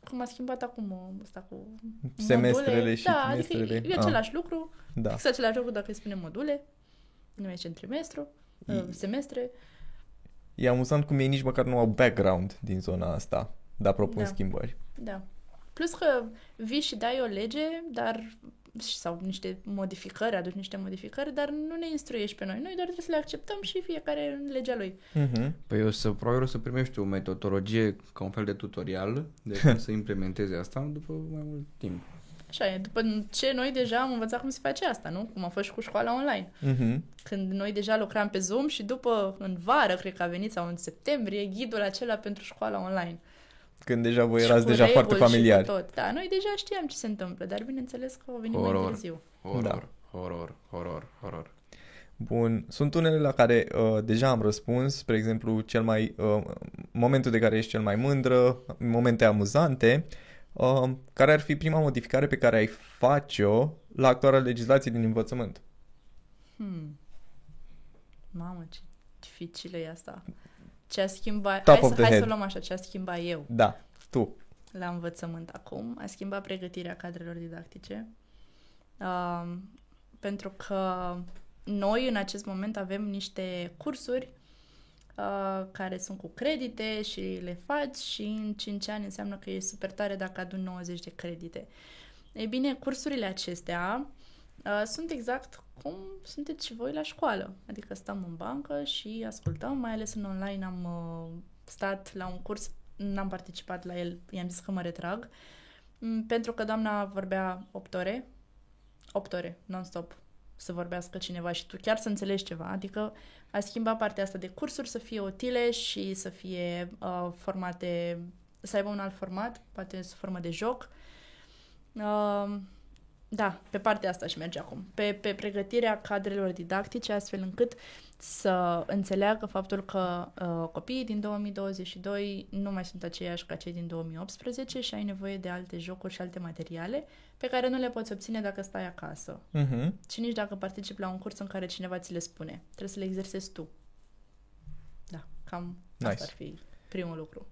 cum a schimbat acum uh, ăsta cu Semestrele module. și da, trimestrele. adică e, e Ah. același lucru, Da. fix același lucru dacă îi spunem module, nu merge în trimestru, uh, semestre, E amuzant cum ei nici măcar nu au background din zona asta, dar propun Da. schimbări. Da. Plus că vii și dai o lege, dar sau niște modificări, aduci niște modificări, dar nu ne instruiești pe noi. Noi doar trebuie să le acceptăm și fiecare în legea lui. Mhm. Păi o să, probabil o să primești o metodologie ca un fel de tutorial de cum să implementeze asta după mai mult timp. Așa e. După ce noi deja am învățat cum se face asta, nu? Cum a fost și cu școala online. Mhm. Când noi deja lucram pe Zoom și după, în vară, cred că a venit, sau în septembrie, ghidul acela pentru școala online. Când deja voi Și erați cu deja foarte reguli și cu familiari. Tot. Da, noi deja știam ce se întâmplă, dar bineînțeles că au venit Horror. mai târziu. Horror, Da. horror, horror, horror. Bun, sunt unele la care uh, deja am răspuns, spre exemplu, cel mai, uh, momentul de care ești cel mai mândră, momente amuzante, uh, care ar fi prima modificare pe care ai face-o la actuala legislație din învățământ? Hmm. Mamă, ce dificilă e asta. Ce a schimbat... Top hai of să, the hai head. să luăm așa, ce a schimbat eu Da, tu. la învățământ acum. A schimbat pregătirea cadrelor didactice. Um, pentru că noi în acest moment avem niște cursuri uh, care sunt cu credite și le faci și în 5 ani înseamnă că e super tare dacă aduni 90 de credite. Ei bine, cursurile acestea uh, sunt exact cum sunteți și voi la școală. Adică stăm în bancă și ascultăm, mai ales în online am uh, stat la un curs, n-am participat la el, i-am zis că mă retrag, m, pentru că doamna vorbea 8 ore, 8 ore, non-stop, să vorbească cineva și tu chiar să înțelegi ceva. Adică a schimbat partea asta de cursuri să fie utile și să fie uh, formate, să aibă un alt format, poate sub formă de joc. Uh, da, pe partea asta și merge acum. Pe, pe pregătirea cadrelor didactice, astfel încât să înțeleagă faptul că uh, copiii din 2022 nu mai sunt aceiași ca cei din 2018 și ai nevoie de alte jocuri și alte materiale pe care nu le poți obține dacă stai acasă. Mhm. Și nici dacă participi la un curs în care cineva ți le spune. Trebuie să le exersezi tu. Da, cam Nice. asta ar fi primul lucru.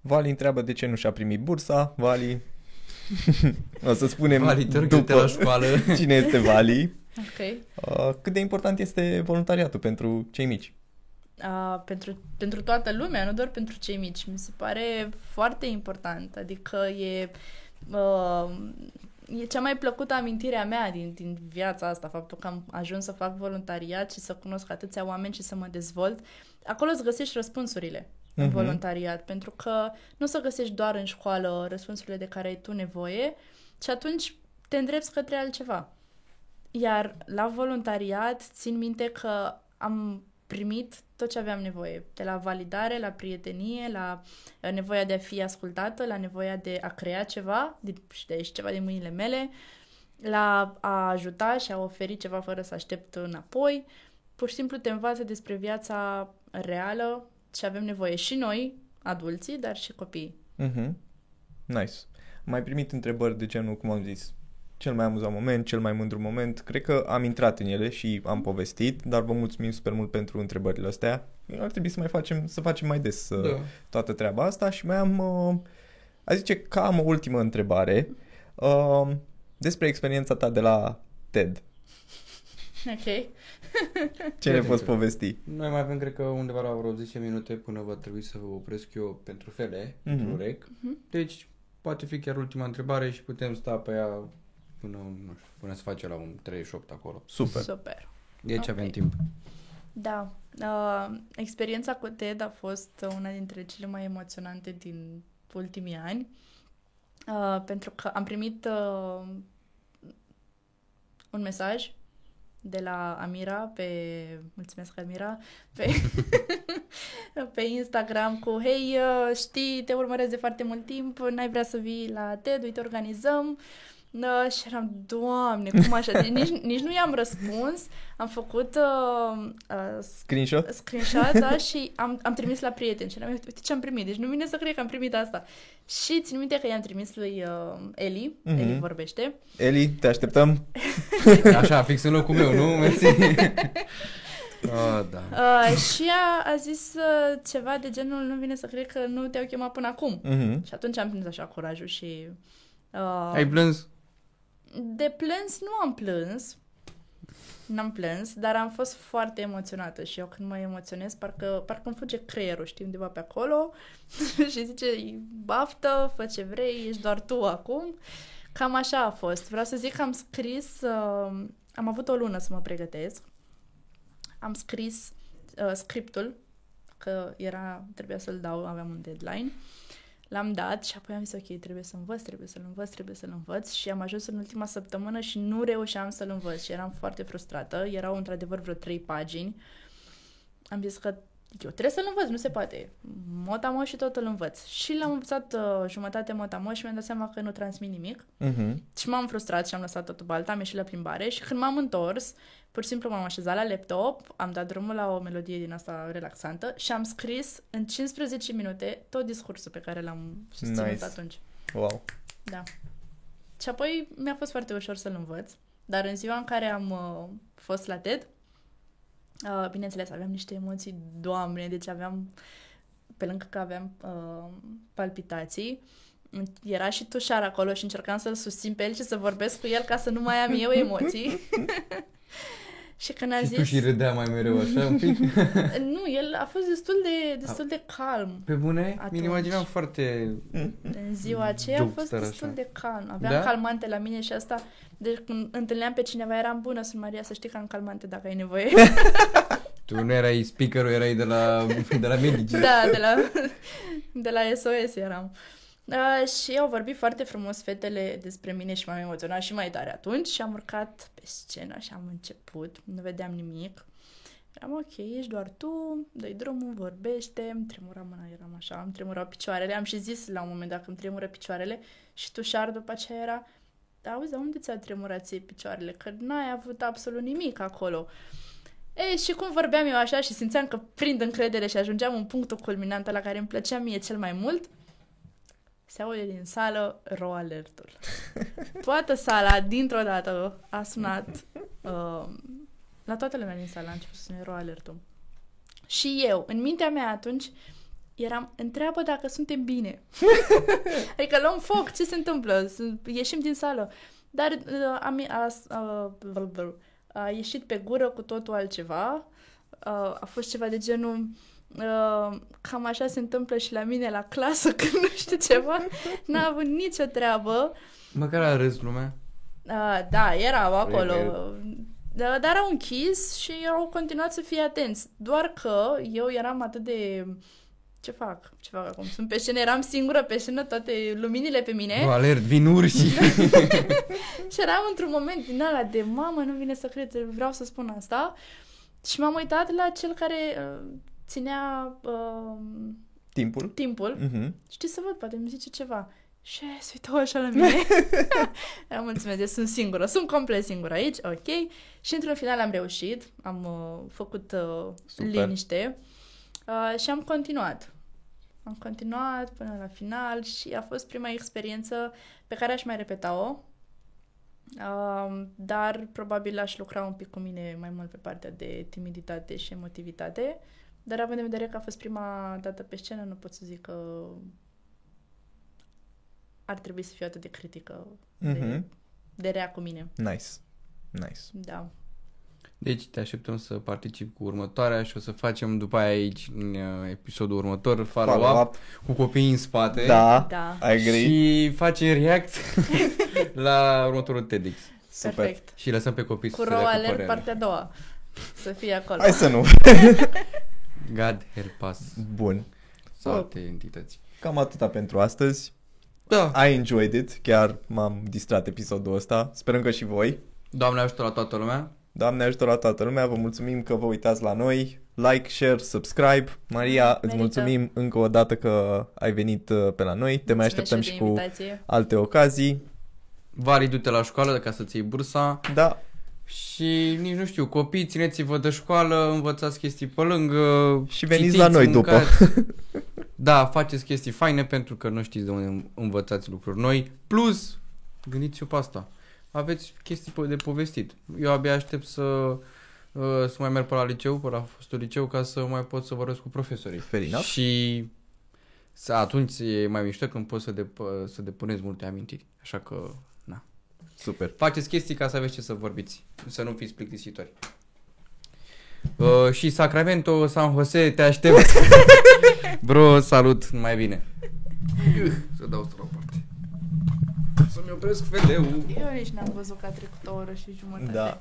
Vali întreabă de ce nu și-a primit bursa. Vali... o să spunem Vali, te rog, după te la școală. cine este Vali. Ok. Uh, cât de important este voluntariatul pentru cei mici? Uh, pentru, pentru toată lumea, nu doar pentru cei mici. Mi se pare foarte important. Adică e, uh, e cea mai plăcută amintire a mea din, din viața asta, faptul că am ajuns să fac voluntariat și să cunosc atâția oameni și să mă dezvolt. Acolo îți găsești răspunsurile în Mhm. voluntariat, pentru că nu o să găsești doar în școală răspunsurile de care ai tu nevoie și atunci te îndrepți către altceva. Iar la voluntariat țin minte că am primit tot ce aveam nevoie, de la validare, la prietenie, la uh, nevoia de a fi ascultată, la nevoia de a crea ceva de, și de a ieși ceva din mâinile mele. la a ajuta și a oferi ceva fără să aștept înapoi. Pur și simplu te învață despre viața reală ce avem nevoie și noi, adulții, dar și copiii. Mhm. Nice. Mai primit întrebări de genul, cum am zis, cel mai amuzant moment, cel mai mândru moment. Cred că am intrat în ele și am povestit, dar vă mulțumim super mult pentru întrebările astea. Ar trebui să mai facem, să facem mai des uh, Da. toată treaba asta și mai am, uh, a zice că am o ultimă întrebare uh, despre experiența ta de la TED. Ok. Ce ne Ia poți zi. povesti? Noi mai avem, cred că, undeva la vreo 10 minute până va trebui să vă opresc eu pentru fele, Mhm. pentru rec. Deci, poate fi chiar ultima întrebare și putem sta pe ea până, nu știu, până să face la un 38 acolo. Super. Super. Deci Ok. avem timp. Da. Uh, experiența cu TED a fost una dintre cele mai emoționante din ultimii ani. Uh, pentru că am primit uh, un mesaj de la Amira pe mulțumesc Amira pe pe Instagram cu hei uh, știi te urmăresc de foarte mult timp n-ai vrea să vii la TED uite organizăm Uh, și eram, doamne, cum așa? Deci nici, nici nu i-am răspuns. Am făcut uh, uh, Screenshot? screenshot, da, și am, am trimis la prieteni și am uite, uite ce am primit, deci nu vine să cred că am primit asta. Și țin minte că i-am trimis lui uh, Eli, Mhm. Eli vorbește, Eli, te așteptăm? Așa, fix în locul meu, nu? Mersi. oh, da. uh, și a, a zis uh, ceva de genul, nu vine să cred că nu te-au chemat până acum. Mhm. Și atunci am prins așa curajul și... Uh, Ai plâns? De plâns nu am plâns, n-am plâns, dar am fost foarte emoționată și eu când mă emoționez, parcă, parcă îmi fuge creierul, știi, undeva pe acolo și zice, baftă, fă ce vrei, ești doar tu acum. Cam așa a fost. Vreau să zic că am scris, uh, am avut o lună să mă pregătesc, am scris uh, scriptul, că era, trebuia să-l dau, aveam un deadline, L-am dat și apoi am zis, ok, trebuie să învăț, trebuie să-l învăț, trebuie să-l învăț și am ajuns în ultima săptămână și nu reușeam să-l învăț și eram foarte frustrată. Erau într-adevăr vreo trei pagini. Am zis că eu trebuie să-l învăț, nu se poate. Motamo și tot îl învăț. Și l-am învățat uh, jumătate motamo și mi-am dat seama că nu transmit nimic. Mhm. Și m-am frustrat și am lăsat totul balta, am ieșit la plimbare și când m-am întors, pur și simplu m-am așezat la laptop, am dat drumul la o melodie din asta relaxantă și am scris în 15 minute tot discursul pe care l-am susținut Nice. atunci. Wow. Da. Și apoi mi-a fost foarte ușor să-l învăț, dar în ziua în care am uh, fost la TED, uh, bineînțeles, aveam niște emoții, doamne, deci aveam, pe lângă că aveam uh, palpitații, era și tușar acolo și încercam să-l susțin pe el și să vorbesc cu el ca să nu mai am eu emoții. și când a Și zis... tu și râdea mai mereu așa un pic? Nu, el a fost destul de, destul de calm. Pe bune? Atunci. Mi-l imaginam foarte... În ziua aceea a fost Jokester, destul așa. de calm. Aveam Da? calmante la mine și asta, deci când întâlneam pe cineva eram bună, sunt Maria, să știi că am calmante dacă ai nevoie. Tu nu erai speakerul, erai de la, de la medici. da, de la, de la SOS eram. Uh, și au vorbit foarte frumos fetele despre mine și m-am emoționat și mai tare atunci și am urcat pe scenă și am început, nu vedeam nimic. Eram ok, ești doar tu, dă drumul, vorbește, îmi tremura mâna, eram așa, îmi tremurau picioarele, am și zis la un moment dat că îmi tremură picioarele și tușar după aceea era, auzi, dar unde ți-a tremurat ție picioarele? Că n-ai avut absolut nimic acolo. Ei, și cum vorbeam eu așa și simțeam că prind încredere și ajungeam în punctul culminant la care îmi plăcea mie cel mai mult, se aude din sală ro alertul. Toată sala, dintr-o dată, a sunat uh, la toată lumea din sală a început să sune ro alertul. Și eu, în mintea mea atunci, eram, întreabă dacă suntem bine. adică luăm foc, ce se întâmplă? Ieșim din sală. Dar uh, am, a, a, a, a ieșit pe gură cu totul altceva. Uh, a fost ceva de genul uh, cam așa se întâmplă și la mine la clasă când nu știu ceva. N-a avut nicio treabă. Măcar a râs lumea. Uh, da, erau acolo. Bine. Da, dar au închis și au continuat să fie atenți. Doar că eu eram atât de... Ce fac? Ce fac acum? Sunt pe scenă, eram singură pe scenă, toate luminile pe mine. Bă, alert, vin urși. Și eram într-un moment din ăla de mamă, nu vine să cred, vreau să spun asta. Și m-am uitat la cel care uh, ținea uh, Timpul? timpul. Mhm. Știi să văd, poate îmi zice ceva. și se uită așa la mine. Am mulțumesc, deci sunt singură, sunt complet singură aici, ok. Și într-un final am reușit, am uh, făcut uh, Super. liniște uh, și am continuat. Am continuat până la final și a fost prima experiență pe care aș mai repeta-o. Uh, dar probabil aș lucra un pic cu mine mai mult pe partea de timiditate și emotivitate. Dar având în vedere că a fost prima dată pe scenă, nu pot să zic că ar trebui să fiu atât de critică, de, Mhm. de rea cu mine. Nice. Nice. Da. Deci te așteptăm să particip cu următoarea și o să facem după aia aici în uh, episodul următor follow-up, Follow-up. cu copiii în spate Da, Da. I agree. și facem react la următorul TEDx Super. Perfect. și lăsăm pe copii Cu să se dea cu Roaler, părerea. partea a doua. Să fie acolo. Hai să nu. God help us Bun. sau alte entități. Cam atâta pentru astăzi. Da. I enjoyed it. Chiar m-am distrat episodul ăsta. Sperăm că și voi. Doamne ajută la toată lumea. Doamne ajută la toată lumea, vă mulțumim că vă uitați la noi. Like, share, subscribe. Maria, îți Merită. mulțumim încă o dată că ai venit uh, pe la noi. Te mai Mulțumesc așteptăm și și de cu invitație. alte ocazii. Vari, du-te la școală ca să-ți iei bursa Da, și nici nu știu, copii, țineți-vă de școală, învățați chestii pe lângă. Și veniți citiți, la noi după. mâncați. da, faceți chestii faine pentru că nu știți de unde învățați lucruri noi. Plus, gândiți-vă pe asta. Aveți chestii pe- de povestit. Eu abia aștept să, uh, să mai merg pe la liceu, pe la fostul liceu, ca să mai pot să vorbesc cu profesorii. Fair enough. Și să, atunci e mai mișto când poți să, dep- să depuneți multe amintiri. Așa că, na. Super. Faceți chestii ca să aveți ce să vorbiți, să nu fiți plictisitori. Uh, și Sacramento, San Jose, te aștept. Bro, salut, numai bine. Să dau asta la o parte. Să-mi opresc fedeul. Eu nici n-am văzut că a trecut o oră și jumătate. Da.